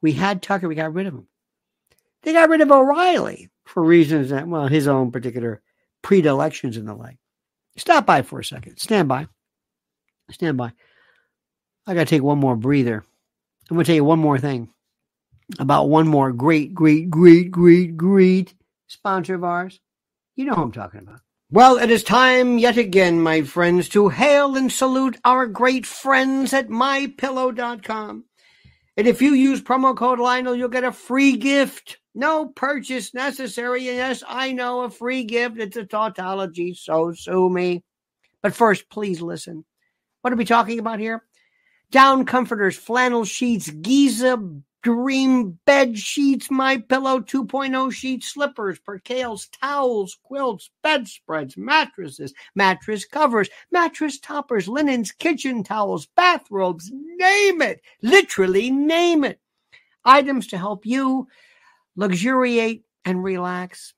We had Tucker, we got rid of him. They got rid of O'Reilly for reasons that, well, his own particular predilections and the like. Stop by for a second. Stand by. Stand by. I got to take one more breather. I'm going to tell you one more thing about one more great, great, great, great, great sponsor of ours. You know who I'm talking about. Well, it is time yet again, my friends, to hail and salute our great friends at mypillow.com. And if you use promo code Lionel, you'll get a free gift. No purchase necessary. Yes, I know a free gift. It's a tautology, so sue me. But first, please listen. What are we talking about here? Down comforters, flannel sheets, Giza Dream bed sheets, my pillow 2.0 sheets, slippers, percales, towels, quilts, bedspreads, mattresses, mattress covers, mattress toppers, linens, kitchen towels, bathrobes, name it. Literally name it. Items to help you luxuriate and relax.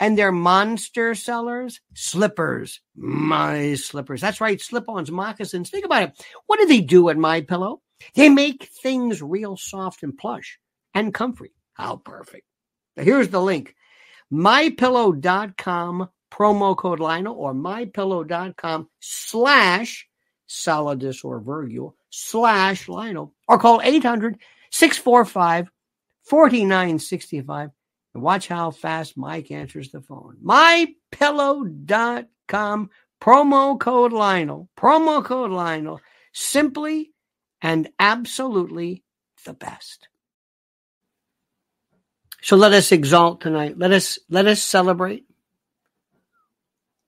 And they're monster sellers, slippers, my slippers. That's right, slip-ons, moccasins. Think about it. What do they do at My Pillow? They make things real soft and plush and comfy. How perfect. Here's the link mypillow.com promo code Lionel or mypillow.com slash solidus or virgule slash Lionel or call 800 645 4965 and watch how fast Mike answers the phone. Mypillow.com promo code Lionel. Promo code Lionel. Simply and absolutely the best. So let us exalt tonight. Let us let us celebrate.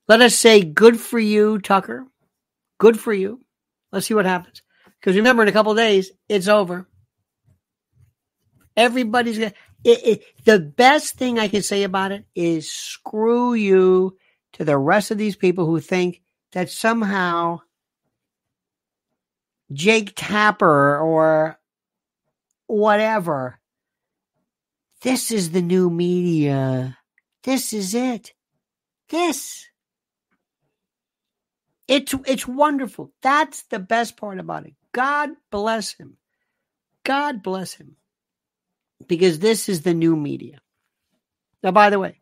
Let us say good for you, Tucker. Good for you. Let's see what happens. Because remember, in a couple days, it's over. Everybody's gonna. It, it, the best thing I can say about it is screw you to the rest of these people who think that somehow Jake Tapper or whatever. This is the new media. This is it. This. It's it's wonderful. That's the best part about it. God bless him. God bless him. Because this is the new media. Now, by the way,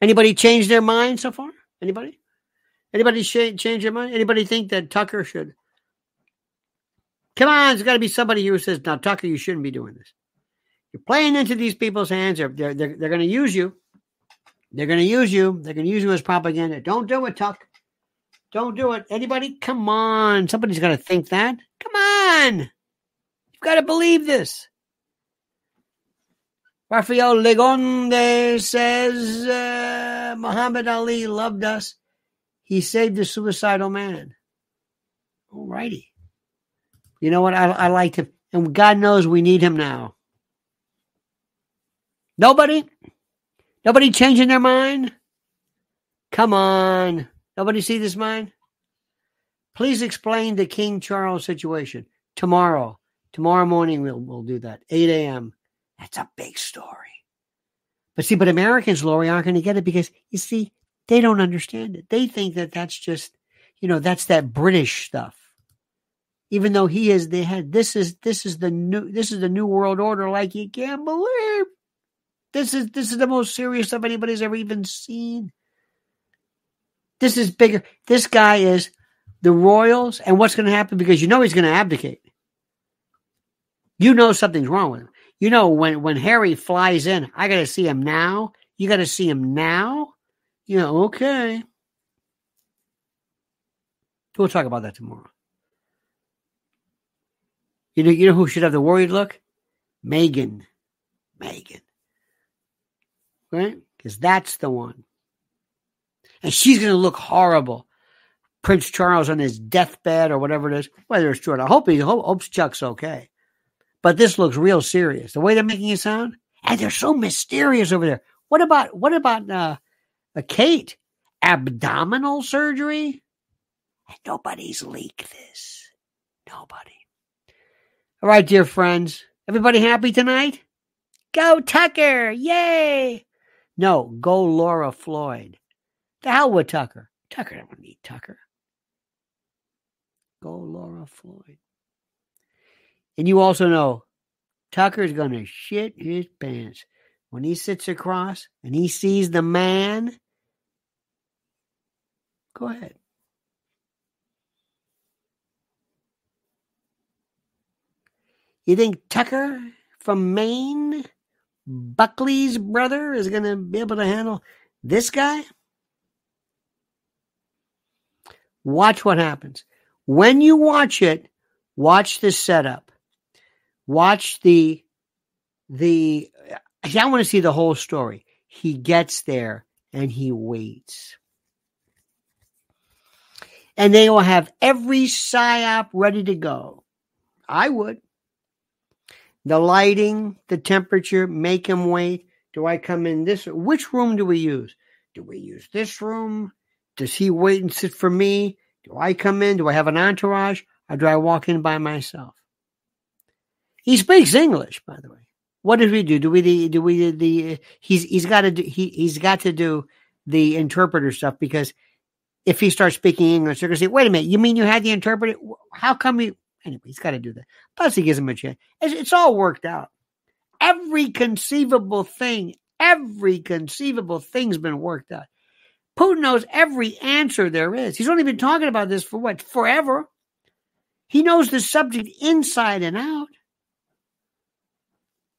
anybody change their mind so far? Anybody? Anybody sh- change their mind? Anybody think that Tucker should? Come on, there's got to be somebody who says, "Now, Tucker, you shouldn't be doing this. You're playing into these people's hands. They're they're they're, they're going to use you. They're going to use you. They're going to use you as propaganda. Don't do it, Tuck. Don't do it. Anybody? Come on. Somebody's got to think that. Come on. You've got to believe this. Rafael Legonde says uh, Muhammad Ali loved us. He saved a suicidal man. All righty. You know what? I, I liked him. And God knows we need him now. Nobody? Nobody changing their mind? Come on. Nobody see this mind? Please explain the King Charles situation. Tomorrow. Tomorrow morning we'll we'll do that. 8 a.m. That's a big story. But see, but Americans, Lori, aren't going to get it because you see, they don't understand it. They think that that's just, you know, that's that British stuff. Even though he is, the head. this is this is the new this is the new world order. Like you can't believe this is this is the most serious stuff anybody's ever even seen. This is bigger. This guy is the royals, and what's going to happen because you know he's going to abdicate. You know something's wrong with him. You know when when Harry flies in, I got to see him now. You got to see him now. You know, okay. We'll talk about that tomorrow. You know, you know who should have the worried look? Meghan. Meghan. Right? Because that's the one. And she's going to look horrible. Prince Charles on his deathbed or whatever it is. Whether it's true I hope he hope, hopes Chuck's okay. But this looks real serious. The way they're making it sound, and they're so mysterious over there. What about what about uh, uh Kate? Abdominal surgery? And nobody's leaked this. Nobody. All right, dear friends. Everybody happy tonight? Go Tucker! Yay! No, go Laura Floyd. The hell with Tucker. Tucker I don't need Tucker. Go Laura Floyd. And you also know Tucker's going to shit his pants when he sits across and he sees the man. Go ahead. You think Tucker from Maine, Buckley's brother, is going to be able to handle this guy? Watch what happens. When you watch it, watch the setup. Watch the the I want to see the whole story. He gets there and he waits. And they will have every psyop ready to go. I would. The lighting, the temperature, make him wait. Do I come in this? Which room do we use? Do we use this room? Does he wait and sit for me? Do I come in? Do I have an entourage? Or do I walk in by myself? He speaks English, by the way. What did we do? Do we do we the he's he's got to do he he's got to do the interpreter stuff because if he starts speaking English, they're gonna say, "Wait a minute, you mean you had the interpreter? How come you?" Anyway, he's got to do that. Plus, he gives him a chance. It's, it's all worked out. Every conceivable thing, every conceivable thing's been worked out. Putin knows every answer there is. He's only been talking about this for what? Forever. He knows the subject inside and out.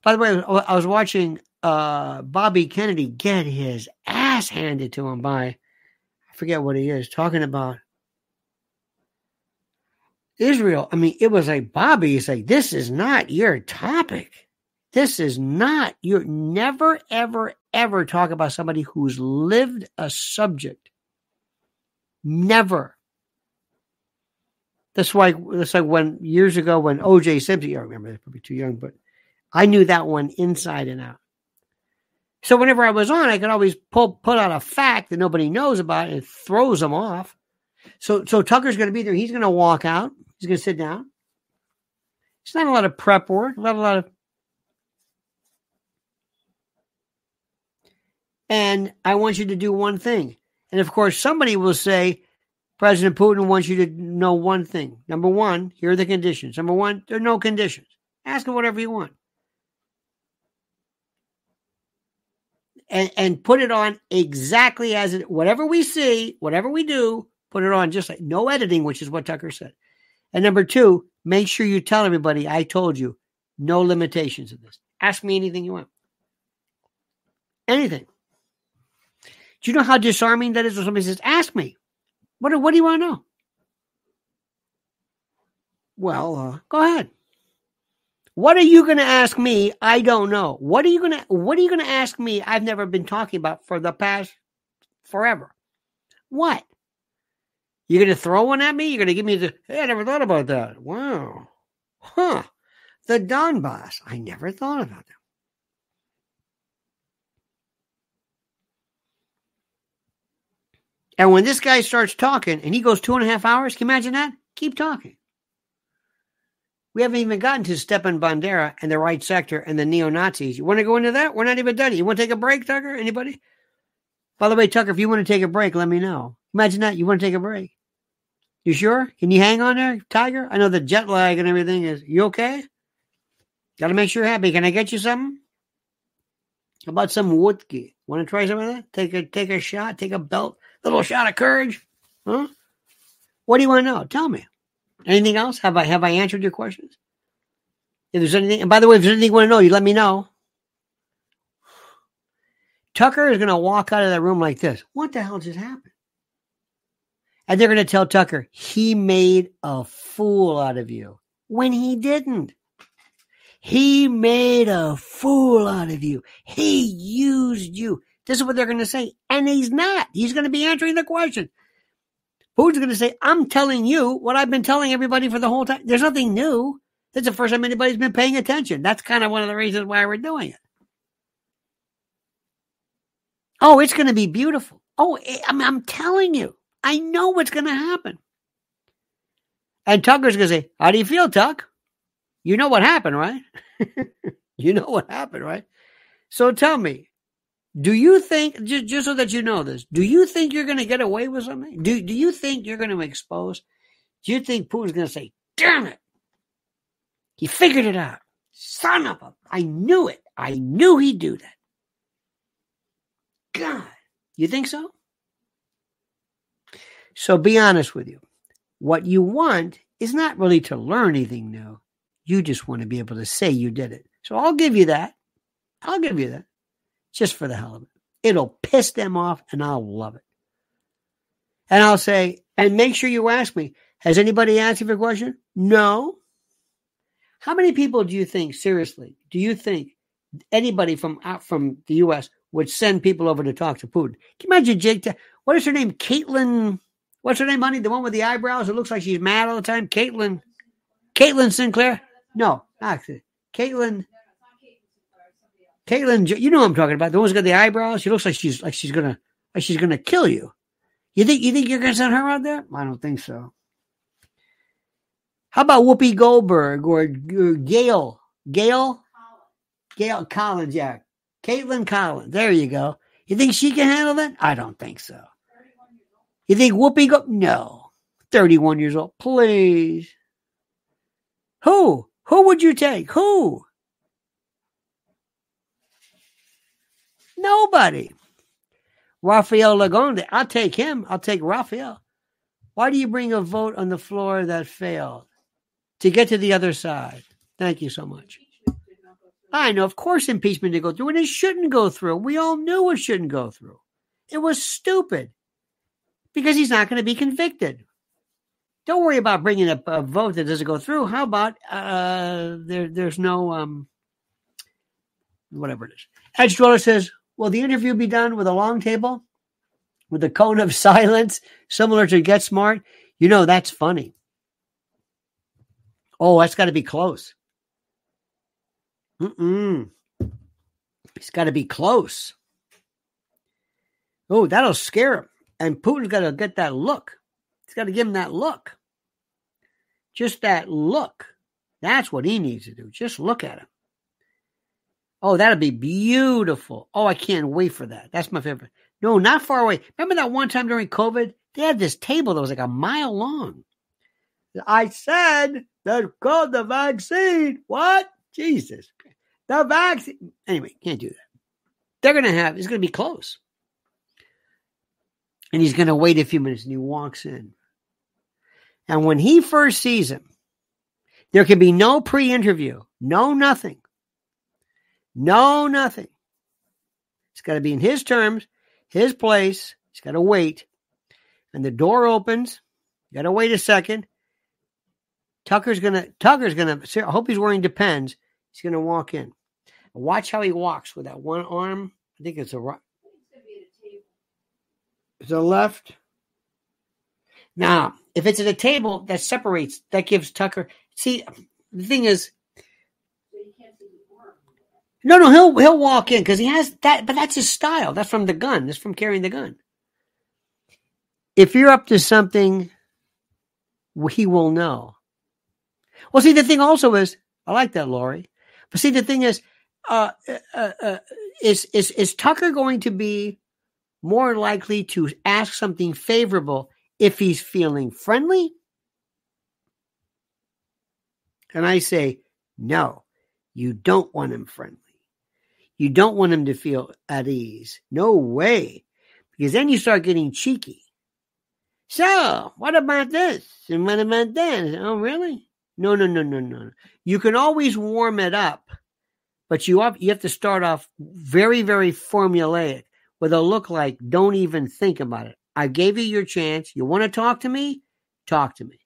By the way, I was watching uh, Bobby Kennedy get his ass handed to him by, I forget what he is, talking about Israel. I mean, it was like, Bobby, he's like, this is not your topic. This is not, you never, ever, ever talk about somebody who's lived a subject. Never. That's why that's like when years ago when OJ Simpson, I remember that probably too young, but I knew that one inside and out. So whenever I was on, I could always pull put out a fact that nobody knows about and throws them off. So so Tucker's gonna be there. He's gonna walk out. He's gonna sit down. It's not a lot of prep work, not a lot of And I want you to do one thing. And of course, somebody will say, President Putin wants you to know one thing. Number one, here are the conditions. Number one, there are no conditions. Ask him whatever you want. And, and put it on exactly as it, whatever we see, whatever we do, put it on just like no editing, which is what Tucker said. And number two, make sure you tell everybody I told you no limitations of this. Ask me anything you want. Anything. Do you know how disarming that is when somebody says, Ask me? What, what do you want to know? Well, uh, go ahead. What are you going to ask me? I don't know. What are you going to What are you going to ask me? I've never been talking about for the past forever. What? You're going to throw one at me? You're going to give me the? Hey, I never thought about that. Wow, huh? The Donbass. I never thought about that. And when this guy starts talking and he goes two and a half hours, can you imagine that? Keep talking. We haven't even gotten to Stepan Bandera and the right sector and the neo Nazis. You want to go into that? We're not even done. You want to take a break, Tucker? Anybody? By the way, Tucker, if you want to take a break, let me know. Imagine that. You want to take a break. You sure? Can you hang on there, Tiger? I know the jet lag and everything is. You okay? Got to make sure you're happy. Can I get you something? How about some vodka? Want to try some of that? Take a take a shot. Take a belt a little shot of courage. Huh? What do you want to know? Tell me. Anything else? Have I have I answered your questions? If there's anything, and by the way, if there's anything you want to know, you let me know. Tucker is going to walk out of that room like this. What the hell just happened? And they're going to tell Tucker he made a fool out of you when he didn't. He made a fool out of you. He used you. This is what they're going to say. And he's not. He's going to be answering the question. Who's going to say, I'm telling you what I've been telling everybody for the whole time? There's nothing new. That's the first time anybody's been paying attention. That's kind of one of the reasons why we're doing it. Oh, it's going to be beautiful. Oh, eh, I'm, I'm telling you, I know what's going to happen. And Tucker's going to say, How do you feel, Tuck? You know what happened, right? you know what happened, right? So tell me, do you think just, just so that you know this? Do you think you're going to get away with something? Do do you think you're going to expose? Do you think Putin's going to say, "Damn it, he figured it out, son of a! I knew it. I knew he'd do that." God, you think so? So be honest with you. What you want is not really to learn anything new. You just want to be able to say you did it. So I'll give you that. I'll give you that just for the hell of it. It'll piss them off and I'll love it. And I'll say, and make sure you ask me, has anybody asked you a question? No. How many people do you think, seriously, do you think anybody from out from the U.S. would send people over to talk to Putin? Can you imagine Jake? What is her name? Caitlin. What's her name, honey? The one with the eyebrows? It looks like she's mad all the time. Caitlin. Caitlin Sinclair? No, actually. Caitlin. Caitlyn, you know I'm talking about. The one who's got the eyebrows. She looks like she's like she's gonna like she's gonna kill you. You think you think you're gonna send her out there? I don't think so. How about Whoopi Goldberg or, or Gail? Gail? Gail Collins, yeah. Kaitlan Collins. There you go. You think she can handle that? I don't think so. You think Whoopi go? No. 31 years old. Please. Who? Who would you take? Who? Nobody. Rafael Lagonde, I'll take him. I'll take Rafael. Why do you bring a vote on the floor that failed? To get to the other side. Thank you so much. I know, of course, impeachment did go through, and it shouldn't go through. We all knew it shouldn't go through. It was stupid because he's not going to be convicted. Don't worry about bringing up a vote that doesn't go through. How about uh, there? There's no um, whatever it is. Edge Dweller says, Will the interview be done with a long table? With a cone of silence, similar to Get Smart? You know, that's funny. Oh, that's got to be close. Mm-mm. It's got to be close. Oh, that'll scare him. And Putin's got to get that look. He's got to give him that look. Just that look. That's what he needs to do. Just look at him. Oh, that'll be beautiful. Oh, I can't wait for that. That's my favorite. No, not far away. Remember that one time during COVID? They had this table that was like a mile long. I said they're called the vaccine. What? Jesus. The vaccine. Anyway, can't do that. They're going to have, it's going to be close. And he's going to wait a few minutes and he walks in. And when he first sees him, there can be no pre interview, no nothing. No nothing. It's got to be in his terms, his place. He's got to wait. And the door opens. You got to wait a second. Tucker's gonna. Tucker's gonna. I hope he's wearing Depends. He's gonna walk in. Watch how he walks with that one arm. I think it's a a left. Now, if it's at a table that separates, that gives Tucker. See, the thing is, no, no, he'll he'll walk in because he has that, but that's his style. That's from the gun. That's from carrying the gun. If you're up to something, he will know. Well, see, the thing also is, I like that, Lori. But see, the thing is, uh, uh, uh, is is is Tucker going to be more likely to ask something favorable if he's feeling friendly? And I say, no, you don't want him friendly. You don't want him to feel at ease. No way. Because then you start getting cheeky. So, what about this? And what about that? Oh, really? No, no, no, no, no. You can always warm it up, but you have, you have to start off very, very formulaic with a look like, don't even think about it. I gave you your chance. You want to talk to me? Talk to me.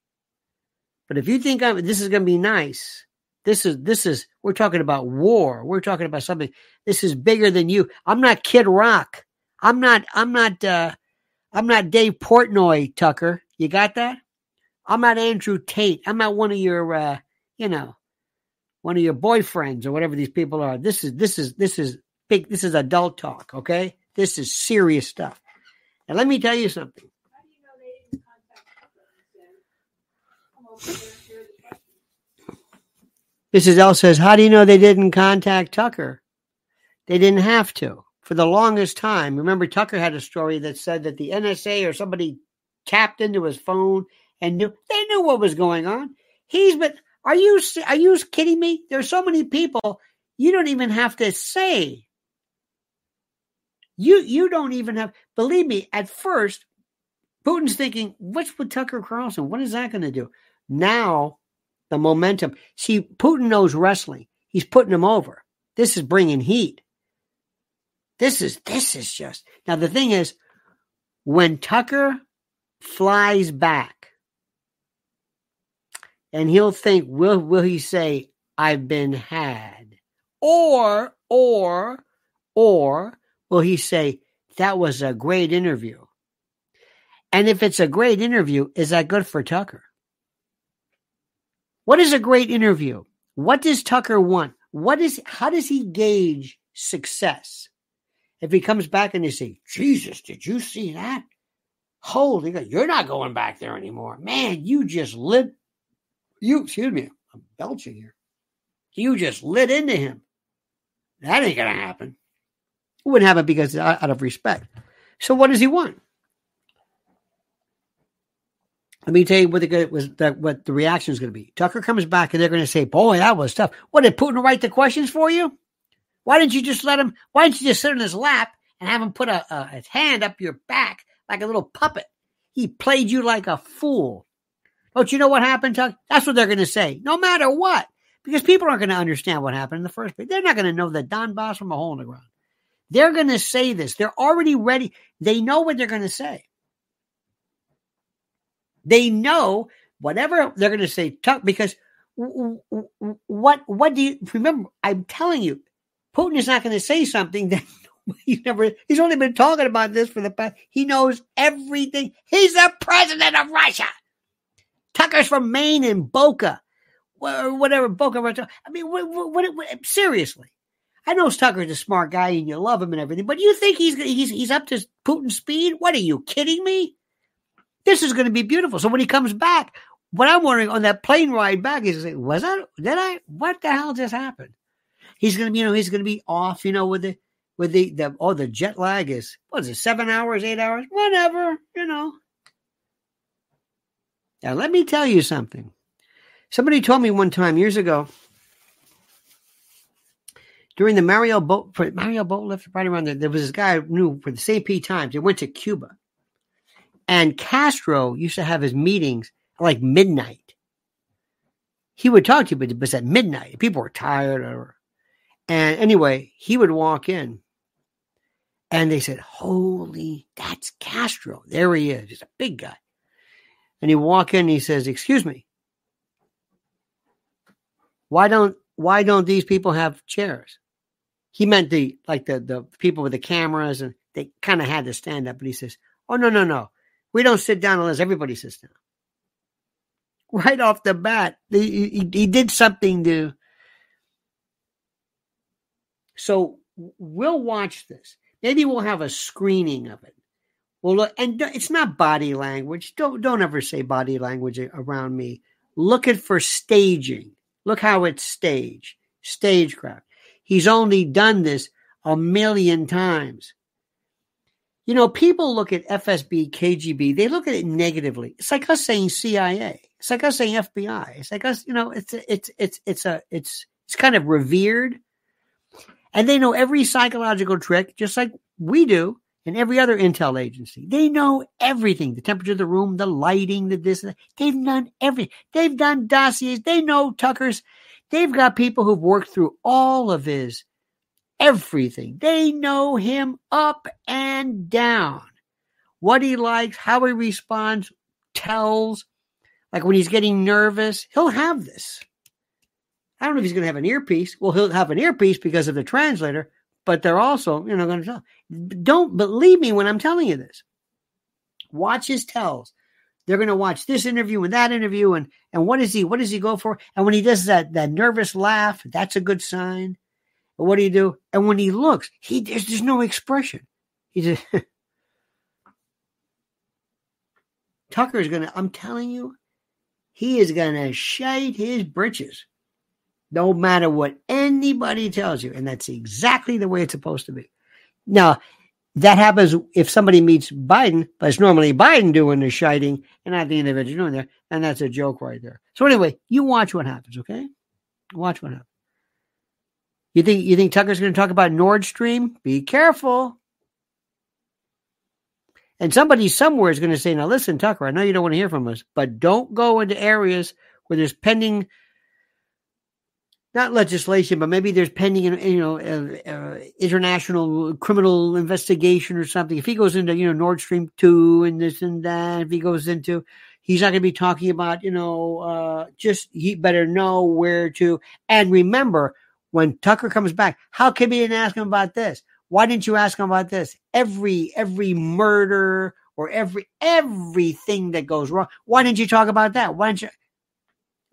But if you think I'm, this is going to be nice, this is this is we're talking about war. We're talking about something. This is bigger than you. I'm not Kid Rock. I'm not. I'm not. uh I'm not Dave Portnoy, Tucker. You got that? I'm not Andrew Tate. I'm not one of your, uh, you know, one of your boyfriends or whatever these people are. This is this is this is big. This is adult talk. Okay, this is serious stuff. And let me tell you something. Mrs. L says, How do you know they didn't contact Tucker? They didn't have to. For the longest time, remember, Tucker had a story that said that the NSA or somebody tapped into his phone and knew they knew what was going on. He's been, are you, are you kidding me? There's so many people you don't even have to say. You, you don't even have, believe me, at first, Putin's thinking, what's with Tucker Carlson? What is that going to do? Now the momentum. See, Putin knows wrestling. He's putting him over. This is bringing heat. This is this is just now. The thing is, when Tucker flies back, and he'll think, will will he say, "I've been had," or or or will he say, "That was a great interview"? And if it's a great interview, is that good for Tucker? What is a great interview? What does Tucker want? What is how does he gauge success? If he comes back and they say, Jesus, did you see that? Holy God, you're not going back there anymore. Man, you just lit you excuse me, I'm belching here. You just lit into him. That ain't gonna happen. It wouldn't happen because out of respect. So what does he want? Let me tell you what the was that what the reaction is going to be. Tucker comes back and they're going to say, "Boy, that was tough." What did Putin write the questions for you? Why didn't you just let him? Why didn't you just sit in his lap and have him put a, a his hand up your back like a little puppet? He played you like a fool. Don't you know what happened, Tucker? That's what they're going to say, no matter what, because people aren't going to understand what happened in the first place. They're not going to know the Donbass from a hole in the ground. They're going to say this. They're already ready. They know what they're going to say. They know whatever they're going to say because what what do you remember? I'm telling you, Putin is not going to say something that he's never. He's only been talking about this for the past. He knows everything. He's the president of Russia. Tucker's from Maine and Boca, or whatever Boca Raton. I mean, what, what, what, seriously. I know Tucker's a smart guy and you love him and everything, but you think he's he's he's up to Putin's speed? What are you kidding me? This is going to be beautiful. So when he comes back, what I'm wondering on that plane ride back is, was that, did I, what the hell just happened? He's going to be, you know, he's going to be off, you know, with the, with the, the, oh, the jet lag is, what is it, seven hours, eight hours, whatever, you know. Now, let me tell you something. Somebody told me one time years ago during the Mariel boat Mariel boat lift right around there. There was this guy who knew for the. Pete Times. They went to Cuba, and Castro used to have his meetings like midnight. He would talk to you, but it was at midnight. People were tired, or and anyway, he would walk in, and they said, "Holy, that's Castro! There he is. He's a big guy." And he walk in, and he says, "Excuse me, why don't why don't these people have chairs?" He meant the like the the people with the cameras and they kind of had to stand up. But he says, "Oh no, no, no, we don't sit down unless everybody sits down." Right off the bat, he, he, he did something to. So we'll watch this. Maybe we'll have a screening of it. Well, look, and it's not body language. Don't don't ever say body language around me. Look at for staging. Look how it's staged, stagecraft. He's only done this a million times. You know, people look at FSB, KGB, they look at it negatively. It's like us saying CIA. It's like us saying FBI. It's like us, you know, it's it's it's it's a it's it's kind of revered. And they know every psychological trick, just like we do and every other intel agency. They know everything. The temperature of the room, the lighting, the this, they've done everything. They've done dossiers. They know Tucker's They've got people who've worked through all of his everything. They know him up and down. What he likes, how he responds, tells. Like when he's getting nervous, he'll have this. I don't know if he's going to have an earpiece. Well, he'll have an earpiece because of the translator, but they're also, you know, going to tell. Don't believe me when I'm telling you this. Watch his tells. They're going to watch this interview and that interview, and and what is he? What does he go for? And when he does that that nervous laugh, that's a good sign. But what do you do? And when he looks, he there's, there's no expression. He's a, Tucker is gonna. I'm telling you, he is gonna shite his britches, no matter what anybody tells you, and that's exactly the way it's supposed to be. Now, that happens if somebody meets Biden, but it's normally Biden doing the shiting and not the individual doing there. And that's a joke right there. So anyway, you watch what happens, okay? Watch what happens. You think you think Tucker's going to talk about Nord Stream? Be careful. And somebody somewhere is going to say, "Now listen, Tucker, I know you don't want to hear from us, but don't go into areas where there's pending not legislation, but maybe there's pending, you know, uh, uh, international criminal investigation or something. If he goes into, you know, Nord Stream two and this and that, if he goes into, he's not going to be talking about, you know, uh, just he better know where to. And remember, when Tucker comes back, how can we ask him about this? Why didn't you ask him about this? Every every murder or every everything that goes wrong. Why didn't you talk about that? Why didn't you?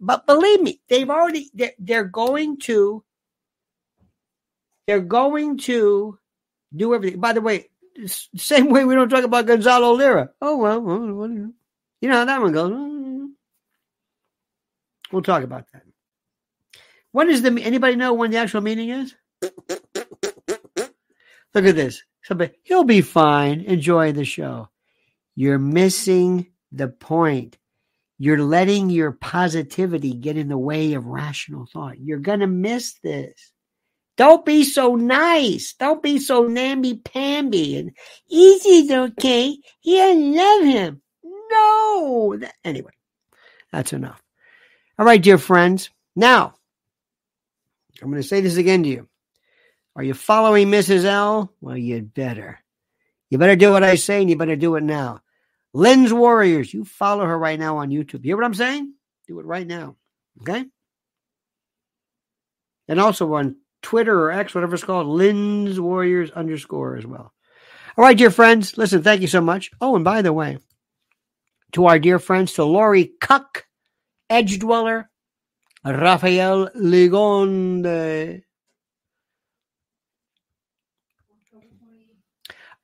But believe me, they've already they're, they're going to they're going to do everything. By the way, same way we don't talk about Gonzalo Lira. Oh well, you know how that one goes. We'll talk about that. When is the anybody know when the actual meeting is? Look at this. Somebody, he'll be fine. Enjoy the show. You're missing the point. You're letting your positivity get in the way of rational thought. You're going to miss this. Don't be so nice. Don't be so namby-pamby. And Easy's okay. He doesn't love him. No. Anyway, that's enough. All right, dear friends. Now, I'm going to say this again to you. Are you following Mrs. L? Well, you'd better. You better do what I say and you better do it now. Lynn's Warriors. You follow her right now on YouTube. You hear what I'm saying? Do it right now. Okay? And also on Twitter or X, whatever it's called, Lynn's Warriors underscore as well. All right, dear friends. Listen, thank you so much. Oh, and by the way, to our dear friends, to Lori Cuck, Edge Dweller, Rafael Ligonde.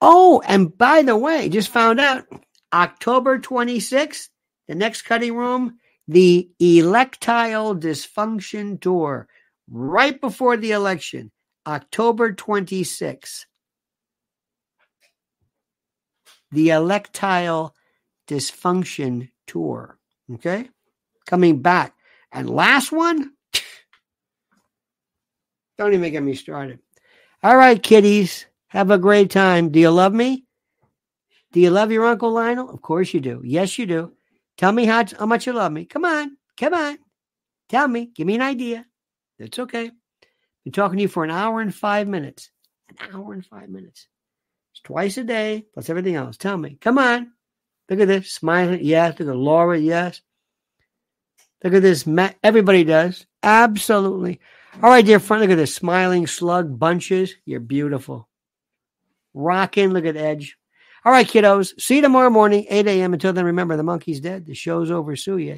Oh, and by the way, just found out October 26th, the next cutting room, the electile dysfunction tour, right before the election, October 26th. The electile dysfunction tour. Okay. Coming back. And last one. Don't even get me started. All right, kiddies. Have a great time. Do you love me? Do you love your Uncle Lionel? Of course you do. Yes, you do. Tell me how, how much you love me. Come on. Come on. Tell me. Give me an idea. It's okay. Been talking to you for an hour and five minutes. An hour and five minutes. It's twice a day, plus everything else. Tell me. Come on. Look at this. Smiling. Yes. Look at Laura. Yes. Look at this. Everybody does. Absolutely. All right, dear friend. Look at this. Smiling slug bunches. You're beautiful. Rocking. Look at Edge. All right, kiddos. See you tomorrow morning, 8 a.m. Until then, remember the monkey's dead. The show's over. Sue ya.